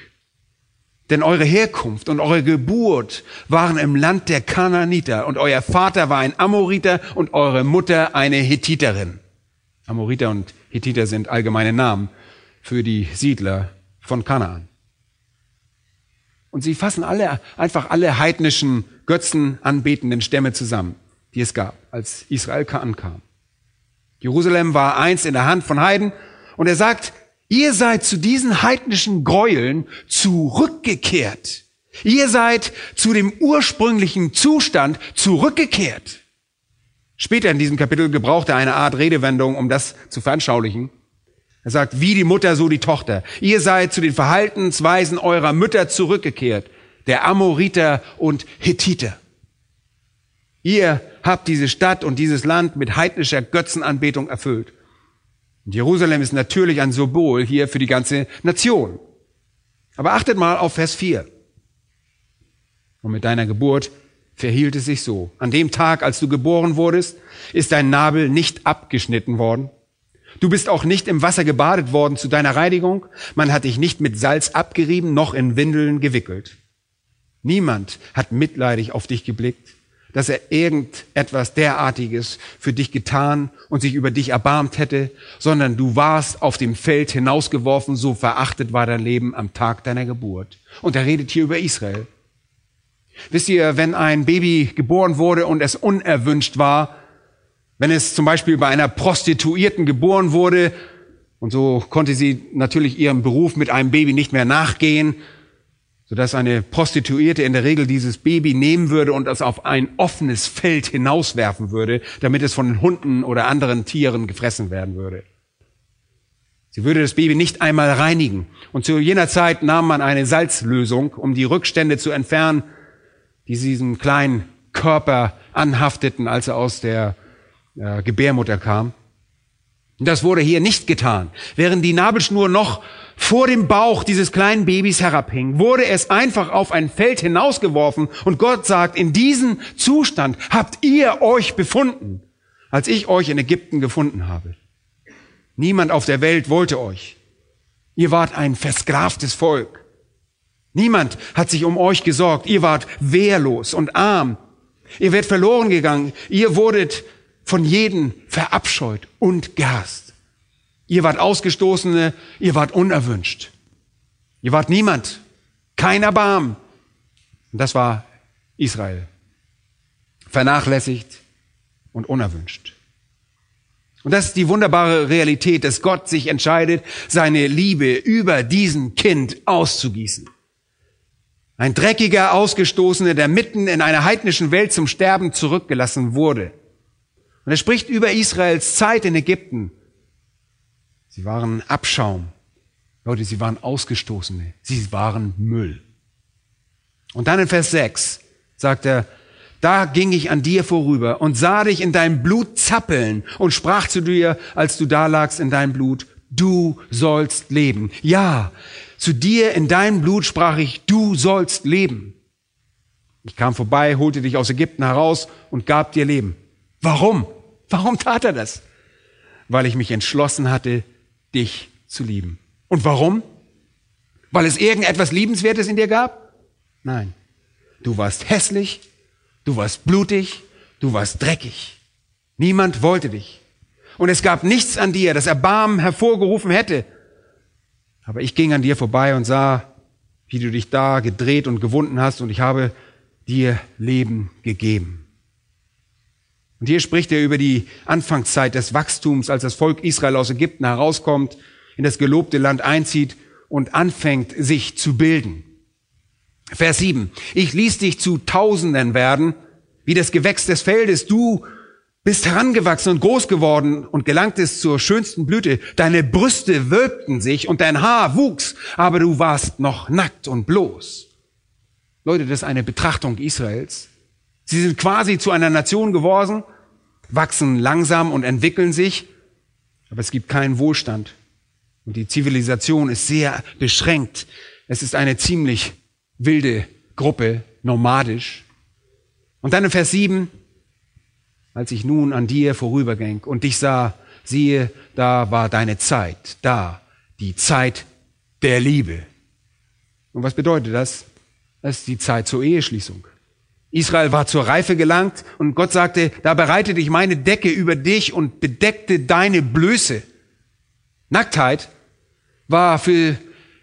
Denn eure Herkunft und eure Geburt waren im Land der Kanaaniter und euer Vater war ein Amoriter und eure Mutter eine Hethiterin. Amoriter und Hethiter sind allgemeine Namen für die Siedler von Kanaan. Und sie fassen alle, einfach alle heidnischen, Götzen anbetenden Stämme zusammen, die es gab, als Israel ankam. Jerusalem war einst in der Hand von Heiden und er sagt, ihr seid zu diesen heidnischen Gräueln zurückgekehrt. Ihr seid zu dem ursprünglichen Zustand zurückgekehrt. Später in diesem Kapitel gebraucht er eine Art Redewendung, um das zu veranschaulichen. Er sagt, wie die Mutter, so die Tochter. Ihr seid zu den Verhaltensweisen eurer Mütter zurückgekehrt, der Amoriter und Hethiter. Ihr habt diese Stadt und dieses Land mit heidnischer Götzenanbetung erfüllt. Und Jerusalem ist natürlich ein Symbol hier für die ganze Nation. Aber achtet mal auf Vers 4. Und mit deiner Geburt verhielt es sich so. An dem Tag, als du geboren wurdest, ist dein Nabel nicht abgeschnitten worden Du bist auch nicht im Wasser gebadet worden zu deiner Reinigung. Man hat dich nicht mit Salz abgerieben, noch in Windeln gewickelt. Niemand hat mitleidig auf dich geblickt, dass er irgendetwas derartiges für dich getan und sich über dich erbarmt hätte, sondern du warst auf dem Feld hinausgeworfen, so verachtet war dein Leben am Tag deiner Geburt. Und er redet hier über Israel. Wisst ihr, wenn ein Baby geboren wurde und es unerwünscht war, wenn es zum Beispiel bei einer Prostituierten geboren wurde, und so konnte sie natürlich ihrem Beruf mit einem Baby nicht mehr nachgehen, sodass eine Prostituierte in der Regel dieses Baby nehmen würde und es auf ein offenes Feld hinauswerfen würde, damit es von Hunden oder anderen Tieren gefressen werden würde. Sie würde das Baby nicht einmal reinigen. Und zu jener Zeit nahm man eine Salzlösung, um die Rückstände zu entfernen, die diesem kleinen Körper anhafteten, als er aus der äh, Gebärmutter kam. Das wurde hier nicht getan. Während die Nabelschnur noch vor dem Bauch dieses kleinen Babys herabhing, wurde es einfach auf ein Feld hinausgeworfen und Gott sagt, in diesem Zustand habt ihr euch befunden, als ich euch in Ägypten gefunden habe. Niemand auf der Welt wollte euch. Ihr wart ein versklavtes Volk. Niemand hat sich um euch gesorgt. Ihr wart wehrlos und arm. Ihr werdet verloren gegangen. Ihr wurdet von jedem verabscheut und gehasst. Ihr wart Ausgestoßene, ihr wart unerwünscht. Ihr wart niemand, kein Erbarm. Und das war Israel. Vernachlässigt und unerwünscht. Und das ist die wunderbare Realität, dass Gott sich entscheidet, seine Liebe über diesen Kind auszugießen. Ein dreckiger Ausgestoßener, der mitten in einer heidnischen Welt zum Sterben zurückgelassen wurde. Und er spricht über Israels Zeit in Ägypten. Sie waren Abschaum. Leute, sie waren Ausgestoßene. Sie waren Müll. Und dann in Vers 6 sagt er, da ging ich an dir vorüber und sah dich in deinem Blut zappeln und sprach zu dir, als du da lagst in deinem Blut, du sollst leben. Ja, zu dir in deinem Blut sprach ich, du sollst leben. Ich kam vorbei, holte dich aus Ägypten heraus und gab dir Leben. Warum? Warum tat er das? Weil ich mich entschlossen hatte, dich zu lieben. Und warum? Weil es irgendetwas Liebenswertes in dir gab? Nein. Du warst hässlich, du warst blutig, du warst dreckig. Niemand wollte dich. Und es gab nichts an dir, das Erbarmen hervorgerufen hätte. Aber ich ging an dir vorbei und sah, wie du dich da gedreht und gewunden hast und ich habe dir Leben gegeben. Und hier spricht er über die Anfangszeit des Wachstums, als das Volk Israel aus Ägypten herauskommt, in das gelobte Land einzieht und anfängt, sich zu bilden. Vers 7. Ich ließ dich zu Tausenden werden, wie das Gewächs des Feldes. Du bist herangewachsen und groß geworden und gelangtest zur schönsten Blüte. Deine Brüste wölbten sich und dein Haar wuchs, aber du warst noch nackt und bloß. Leute, das ist eine Betrachtung Israels. Sie sind quasi zu einer Nation geworden, wachsen langsam und entwickeln sich, aber es gibt keinen Wohlstand. Und die Zivilisation ist sehr beschränkt. Es ist eine ziemlich wilde Gruppe, nomadisch. Und dann in Vers 7, als ich nun an dir vorüberging und dich sah, siehe, da war deine Zeit, da die Zeit der Liebe. Und was bedeutet das? Das ist die Zeit zur Eheschließung. Israel war zur Reife gelangt und Gott sagte, da bereitete ich meine Decke über dich und bedeckte deine Blöße. Nacktheit war für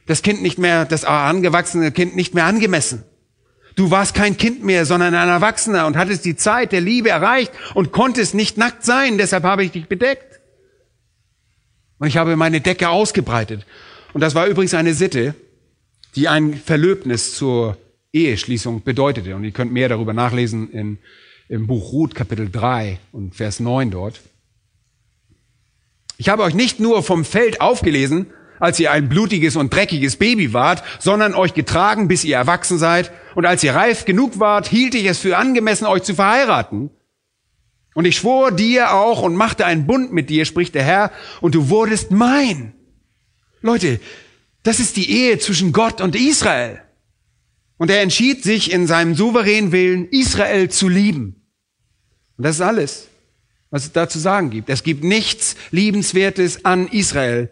das Kind nicht mehr, das angewachsene Kind nicht mehr angemessen. Du warst kein Kind mehr, sondern ein Erwachsener und hattest die Zeit der Liebe erreicht und konntest nicht nackt sein. Deshalb habe ich dich bedeckt. Und ich habe meine Decke ausgebreitet. Und das war übrigens eine Sitte, die ein Verlöbnis zur Eheschließung bedeutete. Und ihr könnt mehr darüber nachlesen in, im Buch Ruth Kapitel 3 und Vers 9 dort. Ich habe euch nicht nur vom Feld aufgelesen, als ihr ein blutiges und dreckiges Baby wart, sondern euch getragen, bis ihr erwachsen seid. Und als ihr reif genug wart, hielt ich es für angemessen, euch zu verheiraten. Und ich schwor dir auch und machte einen Bund mit dir, spricht der Herr, und du wurdest mein. Leute, das ist die Ehe zwischen Gott und Israel. Und er entschied sich in seinem souveränen Willen, Israel zu lieben. Und das ist alles. was es da zu sagen gibt. Es gibt nichts Liebenswertes an Israel.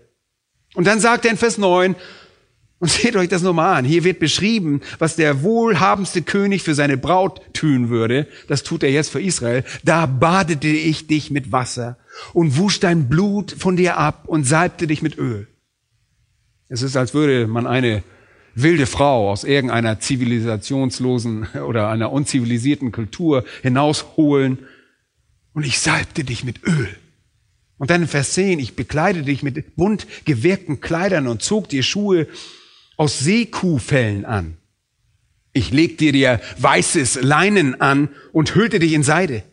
Und dann sagt er in Vers 9, und seht euch das nochmal an. Hier wird beschrieben, was der wohlhabendste König für seine Braut tun würde. Das tut er jetzt für Israel. Da badete ich dich mit Wasser und wusch dein Blut von dir ab und salbte dich mit Öl. Es ist, als würde man eine wilde Frau aus irgendeiner zivilisationslosen oder einer unzivilisierten Kultur hinausholen und ich salbte dich mit Öl. Und dann in Vers 10, ich bekleidete dich mit bunt gewirkten Kleidern und zog dir Schuhe aus Seekuhfellen an. Ich legte dir weißes Leinen an und hüllte dich in Seide.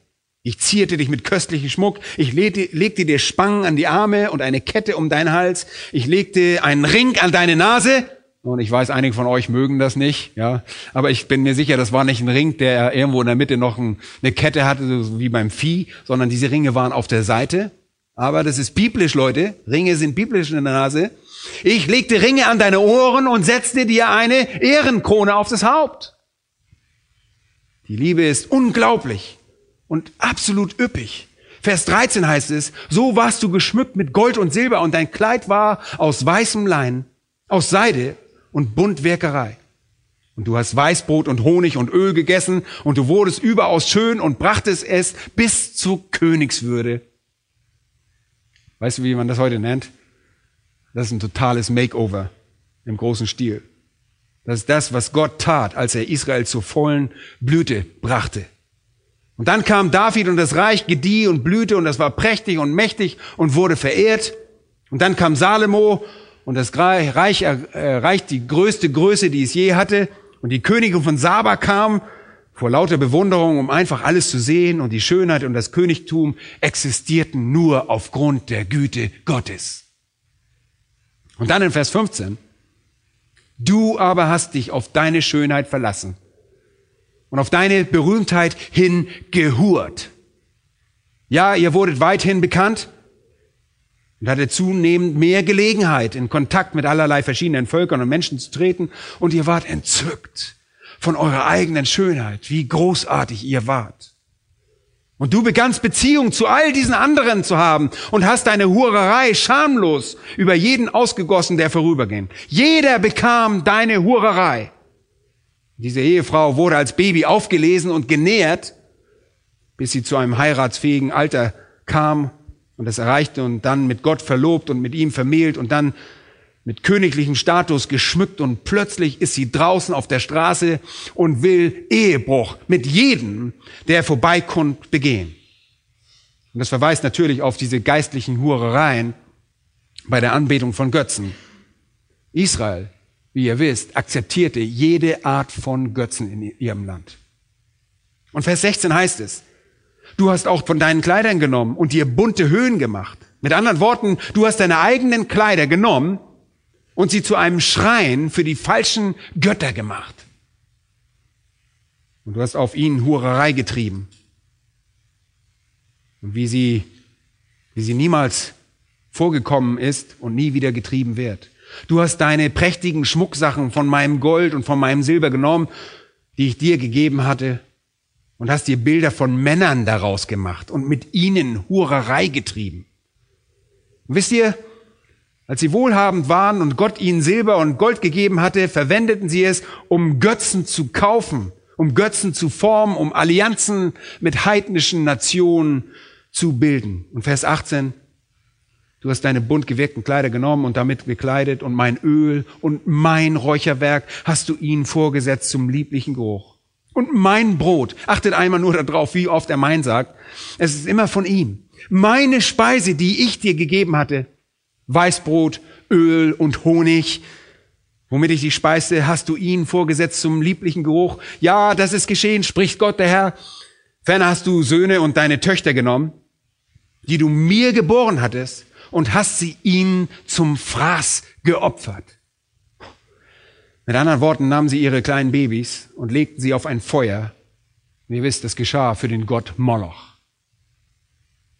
Ich zierte dich mit köstlichem Schmuck. Ich legte, legte dir Spangen an die Arme und eine Kette um deinen Hals. Ich legte einen Ring an deine Nase. Und ich weiß, einige von euch mögen das nicht, ja. Aber ich bin mir sicher, das war nicht ein Ring, der irgendwo in der Mitte noch eine Kette hatte, so wie beim Vieh, sondern diese Ringe waren auf der Seite. Aber das ist biblisch, Leute. Ringe sind biblisch in der Nase. Ich legte Ringe an deine Ohren und setzte dir eine Ehrenkrone auf das Haupt. Die Liebe ist unglaublich und absolut üppig. Vers 13 heißt es, so warst du geschmückt mit Gold und Silber und dein Kleid war aus weißem Lein, aus Seide und Buntwerkerei. Und du hast Weißbrot und Honig und Öl gegessen und du wurdest überaus schön und brachtest es bis zur Königswürde. Weißt du, wie man das heute nennt? Das ist ein totales Makeover im großen Stil. Das ist das, was Gott tat, als er Israel zur vollen Blüte brachte. Und dann kam David und das Reich gedieh und blühte und das war prächtig und mächtig und wurde verehrt. Und dann kam Salomo und das Reich erreicht die größte Größe, die es je hatte. Und die Königin von Saba kam vor lauter Bewunderung, um einfach alles zu sehen. Und die Schönheit und das Königtum existierten nur aufgrund der Güte Gottes. Und dann in Vers 15, du aber hast dich auf deine Schönheit verlassen und auf deine Berühmtheit hin gehurt. Ja, ihr wurdet weithin bekannt und hattet zunehmend mehr Gelegenheit, in Kontakt mit allerlei verschiedenen Völkern und Menschen zu treten und ihr wart entzückt von eurer eigenen Schönheit, wie großartig ihr wart. Und du begannst Beziehung zu all diesen anderen zu haben und hast deine Hurerei schamlos über jeden ausgegossen, der vorüberging. Jeder bekam deine Hurerei. Diese Ehefrau wurde als Baby aufgelesen und genährt, bis sie zu einem heiratsfähigen Alter kam und es erreichte und dann mit Gott verlobt und mit ihm vermählt und dann mit königlichem Status geschmückt und plötzlich ist sie draußen auf der Straße und will Ehebruch mit jedem, der vorbeikommt, begehen. Und das verweist natürlich auf diese geistlichen Hurereien bei der Anbetung von Götzen. Israel, wie ihr wisst, akzeptierte jede Art von Götzen in ihrem Land. Und Vers 16 heißt es, du hast auch von deinen Kleidern genommen und dir bunte Höhen gemacht. Mit anderen Worten, du hast deine eigenen Kleider genommen und sie zu einem Schrein für die falschen Götter gemacht. Und du hast auf ihnen Hurerei getrieben. Und wie sie, wie sie niemals vorgekommen ist und nie wieder getrieben wird. Du hast deine prächtigen Schmucksachen von meinem Gold und von meinem Silber genommen, die ich dir gegeben hatte, und hast dir Bilder von Männern daraus gemacht und mit ihnen Hurerei getrieben. Und wisst ihr, als sie wohlhabend waren und Gott ihnen Silber und Gold gegeben hatte, verwendeten sie es, um Götzen zu kaufen, um Götzen zu formen, um Allianzen mit heidnischen Nationen zu bilden. Und Vers 18, du hast deine bunt gewirkten Kleider genommen und damit gekleidet und mein Öl und mein Räucherwerk hast du ihnen vorgesetzt zum lieblichen Geruch. Und mein Brot, achtet einmal nur darauf, wie oft er mein sagt, es ist immer von ihm. Meine Speise, die ich dir gegeben hatte, Weißbrot, Öl und Honig, womit ich dich speiste, hast du ihn vorgesetzt zum lieblichen Geruch. Ja, das ist geschehen, spricht Gott der Herr. Ferner hast du Söhne und deine Töchter genommen, die du mir geboren hattest, und hast sie ihnen zum Fraß geopfert. Mit anderen Worten nahmen sie ihre kleinen Babys und legten sie auf ein Feuer. Und ihr wisst, das geschah für den Gott Moloch.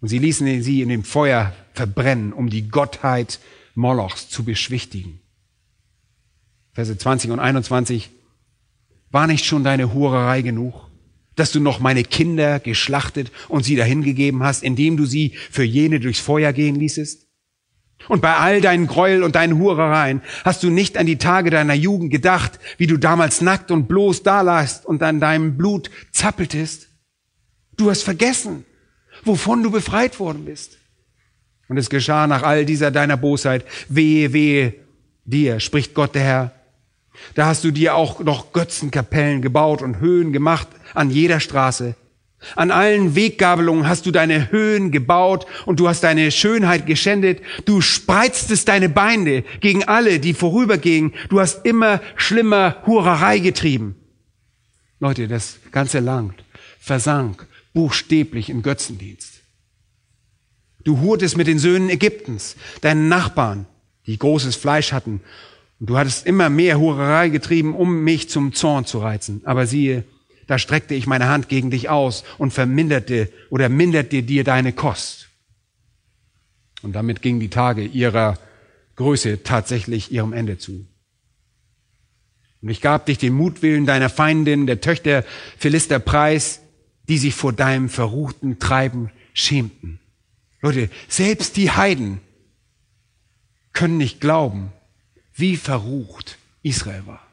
Und sie ließen sie in dem Feuer verbrennen, um die Gottheit Molochs zu beschwichtigen. Verse 20 und 21. War nicht schon deine Hurerei genug? dass du noch meine Kinder geschlachtet und sie dahingegeben hast, indem du sie für jene durchs Feuer gehen ließest? Und bei all deinen Gräuel und deinen Hurereien hast du nicht an die Tage deiner Jugend gedacht, wie du damals nackt und bloß dalagst und an deinem Blut zappeltest? Du hast vergessen, wovon du befreit worden bist. Und es geschah nach all dieser deiner Bosheit, wehe, wehe dir, spricht Gott der Herr. Da hast du dir auch noch Götzenkapellen gebaut und Höhen gemacht an jeder Straße. An allen Weggabelungen hast du deine Höhen gebaut und du hast deine Schönheit geschändet. Du spreiztest deine Beine gegen alle, die vorübergingen. Du hast immer schlimmer Hurerei getrieben. Leute, das ganze Land versank buchstäblich in Götzendienst. Du hurtest mit den Söhnen Ägyptens, deinen Nachbarn, die großes Fleisch hatten. Und du hattest immer mehr Hurerei getrieben, um mich zum Zorn zu reizen. Aber siehe, da streckte ich meine Hand gegen dich aus und verminderte oder minderte dir deine Kost. Und damit gingen die Tage ihrer Größe tatsächlich ihrem Ende zu. Und ich gab dich den Mutwillen deiner Feindin, der Töchter Philister preis, die sich vor deinem verruchten Treiben schämten. Leute, selbst die Heiden können nicht glauben, wie verrucht Israel war.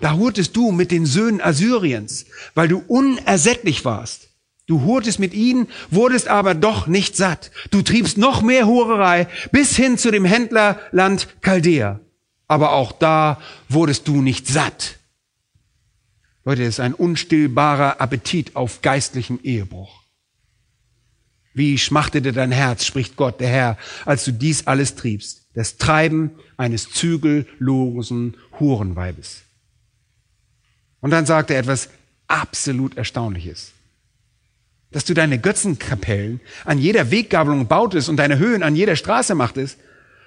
Da hurtest du mit den Söhnen Assyriens, weil du unersättlich warst. Du hurtest mit ihnen, wurdest aber doch nicht satt. Du triebst noch mehr Hurerei bis hin zu dem Händlerland Chaldea. Aber auch da wurdest du nicht satt. Leute, es ist ein unstillbarer Appetit auf geistlichem Ehebruch. Wie schmachtete dein Herz, spricht Gott, der Herr, als du dies alles triebst, das Treiben eines zügellosen Hurenweibes. Und dann sagt er etwas absolut Erstaunliches. Dass du deine Götzenkapellen an jeder Weggabelung bautest und deine Höhen an jeder Straße machtest.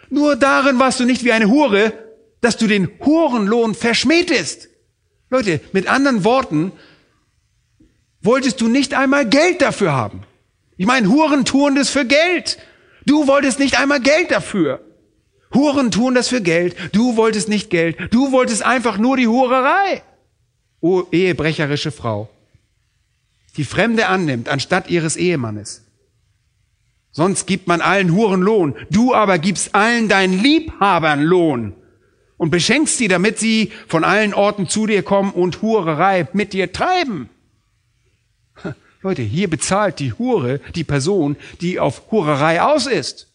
Nur darin warst du nicht wie eine Hure, dass du den Hurenlohn verschmähtest. Leute, mit anderen Worten, wolltest du nicht einmal Geld dafür haben. Ich meine, Huren tun das für Geld. Du wolltest nicht einmal Geld dafür. Huren tun das für Geld. Du wolltest nicht Geld. Du wolltest einfach nur die Hurerei. Ehebrecherische Frau, die Fremde annimmt anstatt ihres Ehemannes. Sonst gibt man allen Huren Lohn. Du aber gibst allen deinen Liebhabern Lohn und beschenkst sie, damit sie von allen Orten zu dir kommen und Hurerei mit dir treiben. Leute, hier bezahlt die Hure die Person, die auf Hurerei aus ist.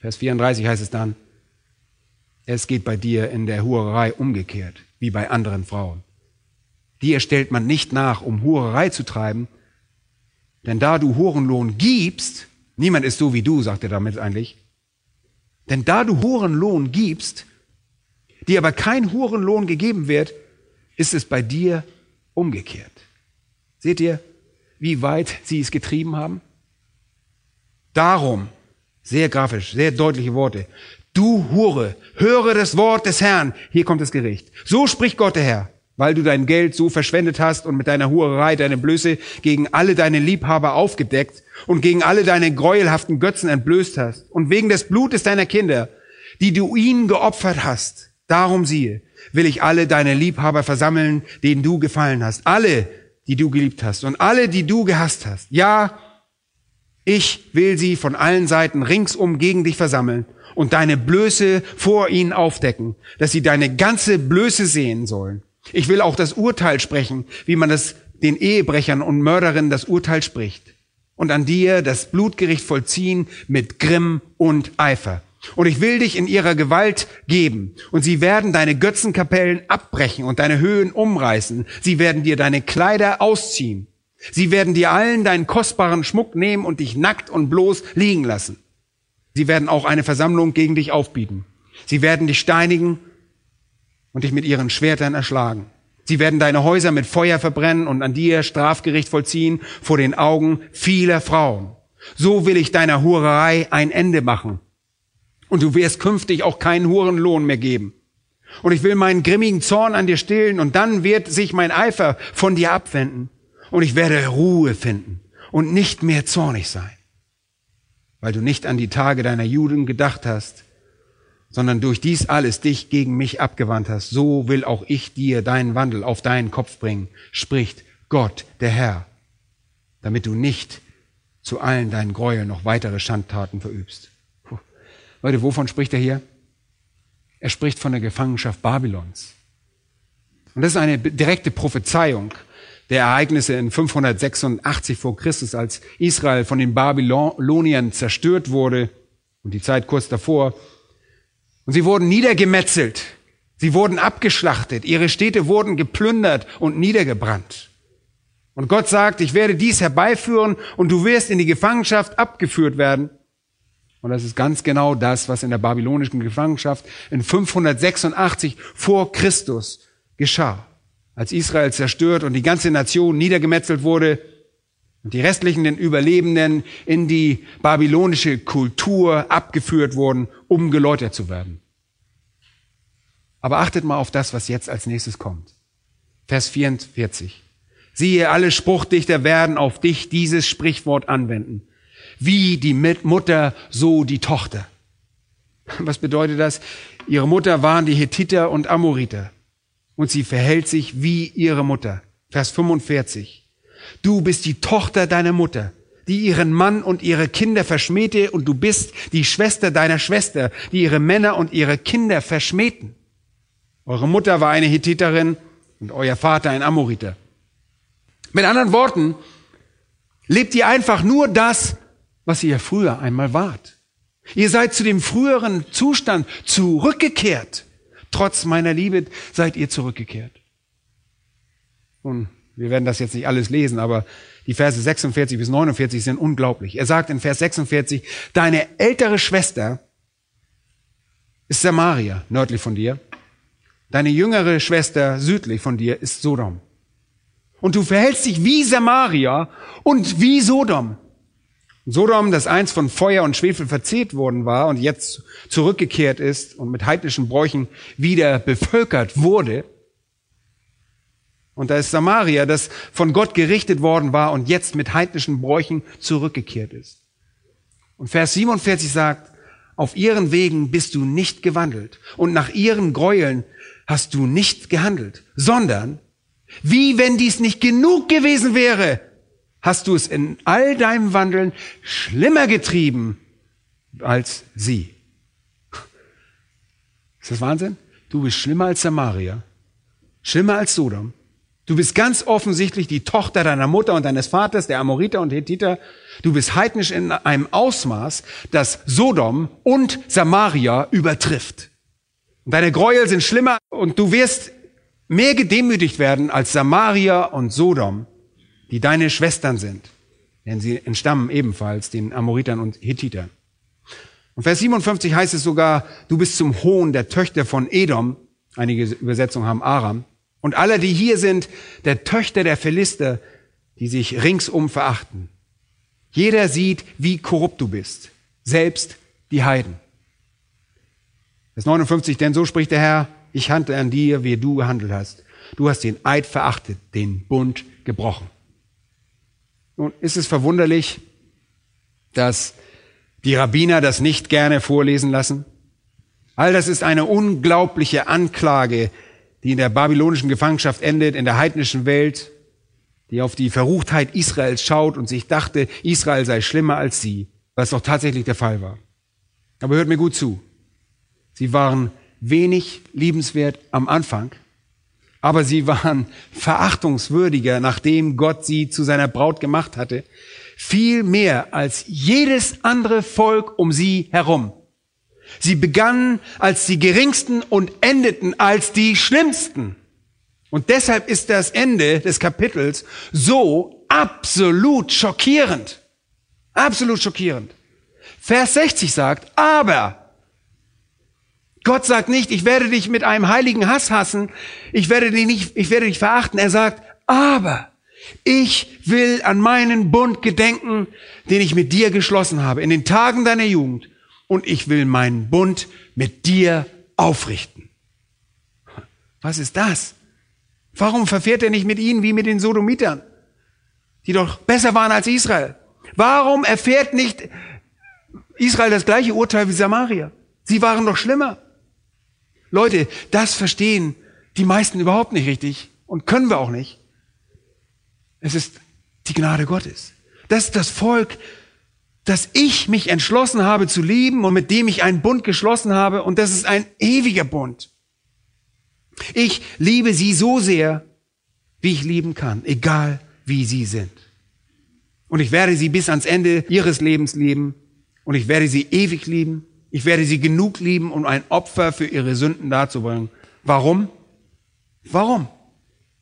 Vers 34 heißt es dann, es geht bei dir in der Hurerei umgekehrt, wie bei anderen Frauen. Dir stellt man nicht nach, um Hurerei zu treiben, denn da du Hurenlohn gibst, niemand ist so wie du, sagt er damit eigentlich, denn da du Hurenlohn gibst, dir aber kein Hurenlohn gegeben wird, ist es bei dir umgekehrt. Seht ihr, wie weit sie es getrieben haben? Darum, sehr grafisch, sehr deutliche Worte, du Hure, höre das Wort des Herrn, hier kommt das Gericht. So spricht Gott der Herr, weil du dein Geld so verschwendet hast und mit deiner Hurerei deine Blöße gegen alle deine Liebhaber aufgedeckt und gegen alle deine gräuelhaften Götzen entblößt hast und wegen des Blutes deiner Kinder, die du ihnen geopfert hast. Darum siehe, will ich alle deine Liebhaber versammeln, denen du gefallen hast, alle, die du geliebt hast und alle, die du gehasst hast. Ja, ich will sie von allen Seiten ringsum gegen dich versammeln und deine Blöße vor ihnen aufdecken, dass sie deine ganze Blöße sehen sollen. Ich will auch das Urteil sprechen, wie man es den Ehebrechern und Mörderinnen das Urteil spricht und an dir das Blutgericht vollziehen mit Grimm und Eifer. Und ich will dich in ihrer Gewalt geben. Und sie werden deine Götzenkapellen abbrechen und deine Höhen umreißen. Sie werden dir deine Kleider ausziehen. Sie werden dir allen deinen kostbaren Schmuck nehmen und dich nackt und bloß liegen lassen. Sie werden auch eine Versammlung gegen dich aufbieten. Sie werden dich steinigen und dich mit ihren Schwertern erschlagen. Sie werden deine Häuser mit Feuer verbrennen und an dir Strafgericht vollziehen vor den Augen vieler Frauen. So will ich deiner Hurerei ein Ende machen. Und du wirst künftig auch keinen Hurenlohn mehr geben. Und ich will meinen grimmigen Zorn an dir stillen und dann wird sich mein Eifer von dir abwenden. Und ich werde Ruhe finden und nicht mehr zornig sein, weil du nicht an die Tage deiner Juden gedacht hast, sondern durch dies alles dich gegen mich abgewandt hast, so will auch ich dir deinen Wandel auf deinen Kopf bringen, spricht Gott, der Herr, damit du nicht zu allen deinen Gräueln noch weitere Schandtaten verübst. Puh. Leute, wovon spricht er hier? Er spricht von der Gefangenschaft Babylons. Und das ist eine direkte Prophezeiung der Ereignisse in 586 vor Christus, als Israel von den Babyloniern zerstört wurde und die Zeit kurz davor. Und sie wurden niedergemetzelt. Sie wurden abgeschlachtet. Ihre Städte wurden geplündert und niedergebrannt. Und Gott sagt, ich werde dies herbeiführen und du wirst in die Gefangenschaft abgeführt werden. Und das ist ganz genau das, was in der babylonischen Gefangenschaft in 586 vor Christus geschah. Als Israel zerstört und die ganze Nation niedergemetzelt wurde und die restlichen den Überlebenden in die babylonische Kultur abgeführt wurden, um geläutert zu werden. Aber achtet mal auf das, was jetzt als nächstes kommt. Vers 44. Siehe, alle Spruchdichter werden auf dich dieses Sprichwort anwenden. Wie die Mutter, so die Tochter. Was bedeutet das? Ihre Mutter waren die Hethiter und Amoriter. Und sie verhält sich wie ihre Mutter. Vers 45. Du bist die Tochter deiner Mutter, die ihren Mann und ihre Kinder verschmähte, und du bist die Schwester deiner Schwester, die ihre Männer und ihre Kinder verschmähten. Eure Mutter war eine Hethiterin und euer Vater ein Amoriter. Mit anderen Worten, lebt ihr einfach nur das, was ihr früher einmal wart. Ihr seid zu dem früheren Zustand zurückgekehrt. Trotz meiner Liebe seid ihr zurückgekehrt. Nun, wir werden das jetzt nicht alles lesen, aber die Verse 46 bis 49 sind unglaublich. Er sagt in Vers 46, deine ältere Schwester ist Samaria, nördlich von dir. Deine jüngere Schwester südlich von dir ist Sodom. Und du verhältst dich wie Samaria und wie Sodom. Sodom, das einst von Feuer und Schwefel verzehrt worden war und jetzt zurückgekehrt ist und mit heidnischen Bräuchen wieder bevölkert wurde. Und da ist Samaria, das von Gott gerichtet worden war und jetzt mit heidnischen Bräuchen zurückgekehrt ist. Und Vers 47 sagt, auf ihren Wegen bist du nicht gewandelt und nach ihren Gräueln hast du nicht gehandelt, sondern wie wenn dies nicht genug gewesen wäre, hast du es in all deinem Wandeln schlimmer getrieben als sie. Ist das Wahnsinn? Du bist schlimmer als Samaria, schlimmer als Sodom. Du bist ganz offensichtlich die Tochter deiner Mutter und deines Vaters, der Amoriter und Hethiter. Du bist heidnisch in einem Ausmaß, das Sodom und Samaria übertrifft. Und deine Gräuel sind schlimmer und du wirst mehr gedemütigt werden als Samaria und Sodom, die deine Schwestern sind. Denn sie entstammen ebenfalls den Amoritern und Hethitern. Und Vers 57 heißt es sogar, du bist zum Hohn der Töchter von Edom. Einige Übersetzungen haben Aram. Und alle, die hier sind, der Töchter der Philister, die sich ringsum verachten. Jeder sieht, wie korrupt du bist. Selbst die Heiden. Vers 59, denn so spricht der Herr, ich handle an dir, wie du gehandelt hast. Du hast den Eid verachtet, den Bund gebrochen. Nun ist es verwunderlich, dass die Rabbiner das nicht gerne vorlesen lassen. All das ist eine unglaubliche Anklage, die in der babylonischen Gefangenschaft endet, in der heidnischen Welt, die auf die Verruchtheit Israels schaut und sich dachte, Israel sei schlimmer als sie, was doch tatsächlich der Fall war. Aber hört mir gut zu. Sie waren wenig liebenswert am Anfang, aber sie waren verachtungswürdiger, nachdem Gott sie zu seiner Braut gemacht hatte, viel mehr als jedes andere Volk um sie herum. Sie begannen als die geringsten und endeten als die schlimmsten. Und deshalb ist das Ende des Kapitels so absolut schockierend. Absolut schockierend. Vers 60 sagt, aber Gott sagt nicht, ich werde dich mit einem heiligen Hass hassen, ich werde dich nicht, ich werde dich verachten. Er sagt, aber ich will an meinen Bund gedenken, den ich mit dir geschlossen habe in den Tagen deiner Jugend und ich will meinen Bund mit dir aufrichten. Was ist das? Warum verfährt er nicht mit ihnen wie mit den Sodomitern, die doch besser waren als Israel? Warum erfährt nicht Israel das gleiche Urteil wie Samaria? Sie waren doch schlimmer. Leute, das verstehen die meisten überhaupt nicht richtig und können wir auch nicht. Es ist die Gnade Gottes. Das ist das Volk, das ich mich entschlossen habe zu lieben und mit dem ich einen Bund geschlossen habe und das ist ein ewiger Bund. Ich liebe sie so sehr, wie ich lieben kann, egal wie sie sind. Und ich werde sie bis ans Ende ihres Lebens lieben und ich werde sie ewig lieben. Ich werde sie genug lieben, um ein Opfer für ihre Sünden darzubringen. Warum? Warum?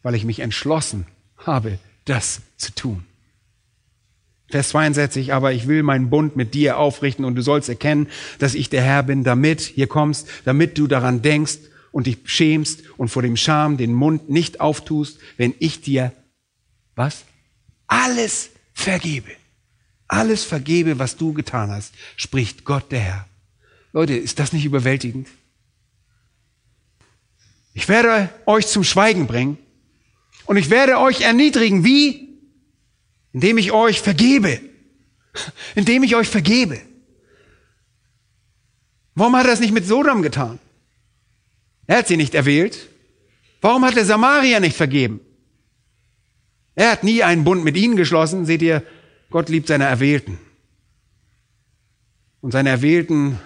Weil ich mich entschlossen habe, das zu tun. Vers 62, aber ich will meinen Bund mit dir aufrichten und du sollst erkennen, dass ich der Herr bin, damit, hier kommst, damit du daran denkst und dich schämst und vor dem Scham den Mund nicht auftust, wenn ich dir, was? Alles vergebe. Alles vergebe, was du getan hast, spricht Gott der Herr. Leute, ist das nicht überwältigend? Ich werde euch zum Schweigen bringen und ich werde euch erniedrigen. Wie? Indem ich euch vergebe. Indem ich euch vergebe. Warum hat er es nicht mit Sodom getan? Er hat sie nicht erwählt. Warum hat er Samaria nicht vergeben? Er hat nie einen Bund mit ihnen geschlossen. Seht ihr, Gott liebt seine Erwählten. Und seine Erwählten,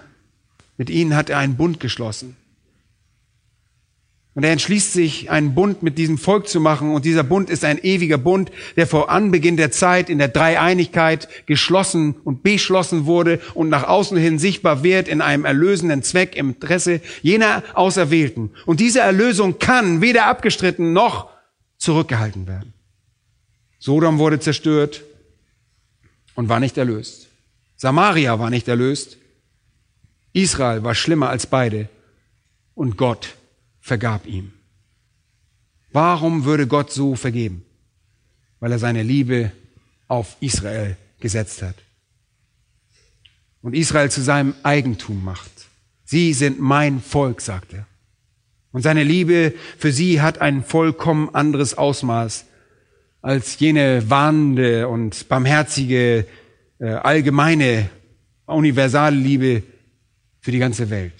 mit ihnen hat er einen Bund geschlossen. Und er entschließt sich, einen Bund mit diesem Volk zu machen. Und dieser Bund ist ein ewiger Bund, der vor Anbeginn der Zeit in der Dreieinigkeit geschlossen und beschlossen wurde und nach außen hin sichtbar wird in einem erlösenden Zweck im Interesse jener Auserwählten. Und diese Erlösung kann weder abgestritten noch zurückgehalten werden. Sodom wurde zerstört und war nicht erlöst. Samaria war nicht erlöst. Israel war schlimmer als beide. Und Gott vergab ihm. Warum würde Gott so vergeben? Weil er seine Liebe auf Israel gesetzt hat und Israel zu seinem Eigentum macht. Sie sind mein Volk, sagt er. Und seine Liebe für sie hat ein vollkommen anderes Ausmaß als jene warnende und barmherzige, äh, allgemeine, universale Liebe für die ganze Welt.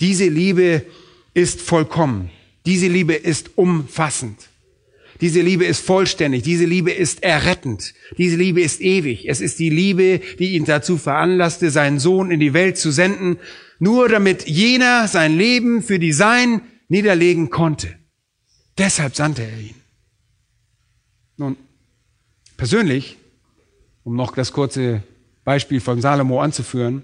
Diese Liebe ist vollkommen. Diese Liebe ist umfassend. Diese Liebe ist vollständig. Diese Liebe ist errettend. Diese Liebe ist ewig. Es ist die Liebe, die ihn dazu veranlasste, seinen Sohn in die Welt zu senden, nur damit jener sein Leben für die Sein niederlegen konnte. Deshalb sandte er ihn. Nun, persönlich, um noch das kurze Beispiel von Salomo anzuführen,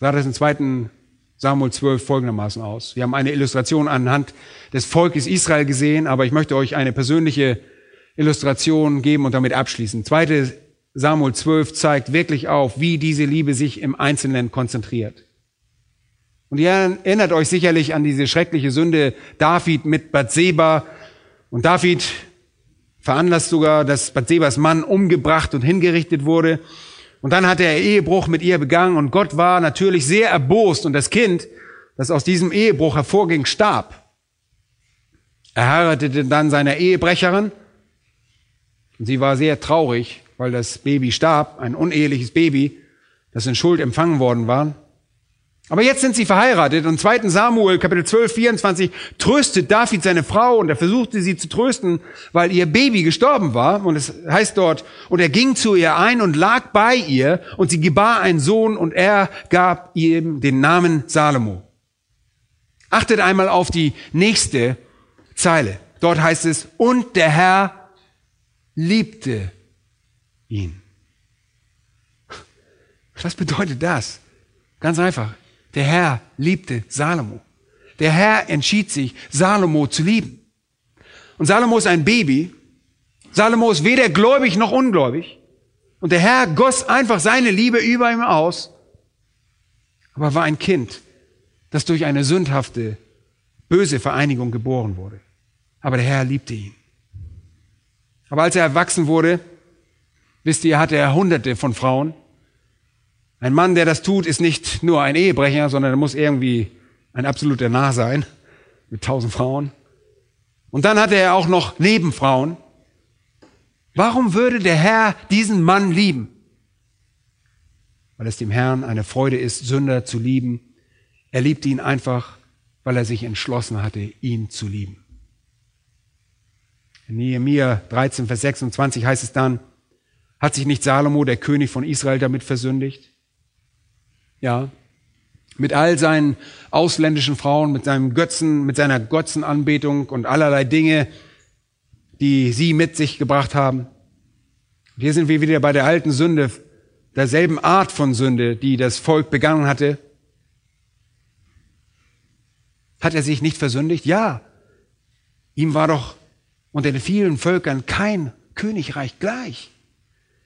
sah das im zweiten Samuel 12 folgendermaßen aus. Wir haben eine Illustration anhand des Volkes Israel gesehen, aber ich möchte euch eine persönliche Illustration geben und damit abschließen. Zweite Samuel 12 zeigt wirklich auf, wie diese Liebe sich im Einzelnen konzentriert. Und ihr erinnert euch sicherlich an diese schreckliche Sünde David mit Bathseba. Und David veranlasst sogar, dass Bathsebas Mann umgebracht und hingerichtet wurde. Und dann hat er Ehebruch mit ihr begangen und Gott war natürlich sehr erbost und das Kind, das aus diesem Ehebruch hervorging, starb. Er heiratete dann seine Ehebrecherin und sie war sehr traurig, weil das Baby starb, ein uneheliches Baby, das in Schuld empfangen worden war. Aber jetzt sind sie verheiratet und 2. Samuel Kapitel 12, 24 tröstet David seine Frau und er versuchte sie zu trösten, weil ihr Baby gestorben war. Und es heißt dort, und er ging zu ihr ein und lag bei ihr und sie gebar einen Sohn und er gab ihm den Namen Salomo. Achtet einmal auf die nächste Zeile. Dort heißt es, und der Herr liebte ihn. Was bedeutet das? Ganz einfach. Der Herr liebte Salomo. Der Herr entschied sich, Salomo zu lieben. Und Salomo ist ein Baby. Salomo ist weder gläubig noch ungläubig. Und der Herr goss einfach seine Liebe über ihm aus, aber war ein Kind, das durch eine sündhafte, böse Vereinigung geboren wurde. Aber der Herr liebte ihn. Aber als er erwachsen wurde, wisst ihr, hatte er hunderte von Frauen. Ein Mann, der das tut, ist nicht nur ein Ehebrecher, sondern er muss irgendwie ein absoluter Narr sein mit tausend Frauen. Und dann hatte er auch noch Nebenfrauen. Warum würde der Herr diesen Mann lieben? Weil es dem Herrn eine Freude ist, Sünder zu lieben. Er liebt ihn einfach, weil er sich entschlossen hatte, ihn zu lieben. In Nehemiah 13, Vers 26 heißt es dann, hat sich nicht Salomo, der König von Israel, damit versündigt? Ja. Mit all seinen ausländischen Frauen, mit seinem Götzen, mit seiner Götzenanbetung und allerlei Dinge, die sie mit sich gebracht haben. Und hier sind wir wieder bei der alten Sünde, derselben Art von Sünde, die das Volk begangen hatte. Hat er sich nicht versündigt? Ja. Ihm war doch unter den vielen Völkern kein Königreich gleich.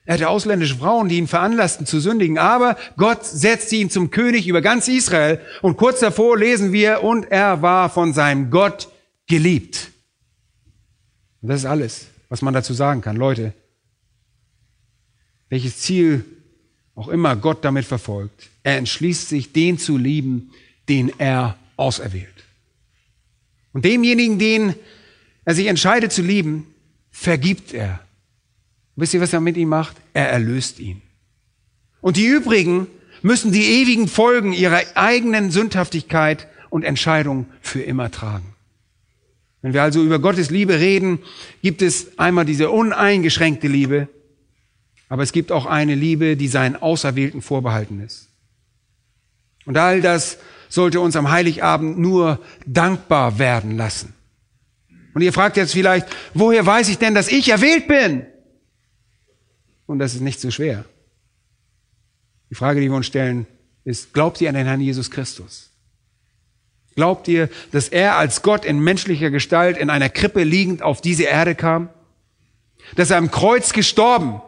Er hatte ausländische Frauen, die ihn veranlassten zu sündigen, aber Gott setzte ihn zum König über ganz Israel und kurz davor lesen wir, und er war von seinem Gott geliebt. Und das ist alles, was man dazu sagen kann. Leute, welches Ziel auch immer Gott damit verfolgt, er entschließt sich, den zu lieben, den er auserwählt. Und demjenigen, den er sich entscheidet zu lieben, vergibt er. Wisst ihr, was er mit ihm macht? Er erlöst ihn. Und die übrigen müssen die ewigen Folgen ihrer eigenen Sündhaftigkeit und Entscheidung für immer tragen. Wenn wir also über Gottes Liebe reden, gibt es einmal diese uneingeschränkte Liebe, aber es gibt auch eine Liebe, die seinen Auserwählten vorbehalten ist. Und all das sollte uns am Heiligabend nur dankbar werden lassen. Und ihr fragt jetzt vielleicht, woher weiß ich denn, dass ich erwählt bin? Und das ist nicht so schwer. Die Frage, die wir uns stellen, ist, glaubt ihr an den Herrn Jesus Christus? Glaubt ihr, dass er als Gott in menschlicher Gestalt in einer Krippe liegend auf diese Erde kam? Dass er am Kreuz gestorben,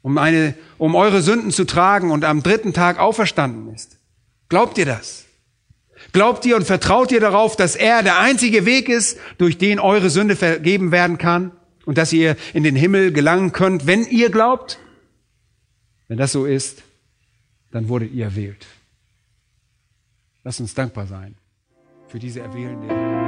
um, eine, um eure Sünden zu tragen und am dritten Tag auferstanden ist? Glaubt ihr das? Glaubt ihr und vertraut ihr darauf, dass er der einzige Weg ist, durch den eure Sünde vergeben werden kann? Und dass ihr in den Himmel gelangen könnt, wenn ihr glaubt? Wenn das so ist, dann wurdet ihr erwählt. Lasst uns dankbar sein für diese erwählende.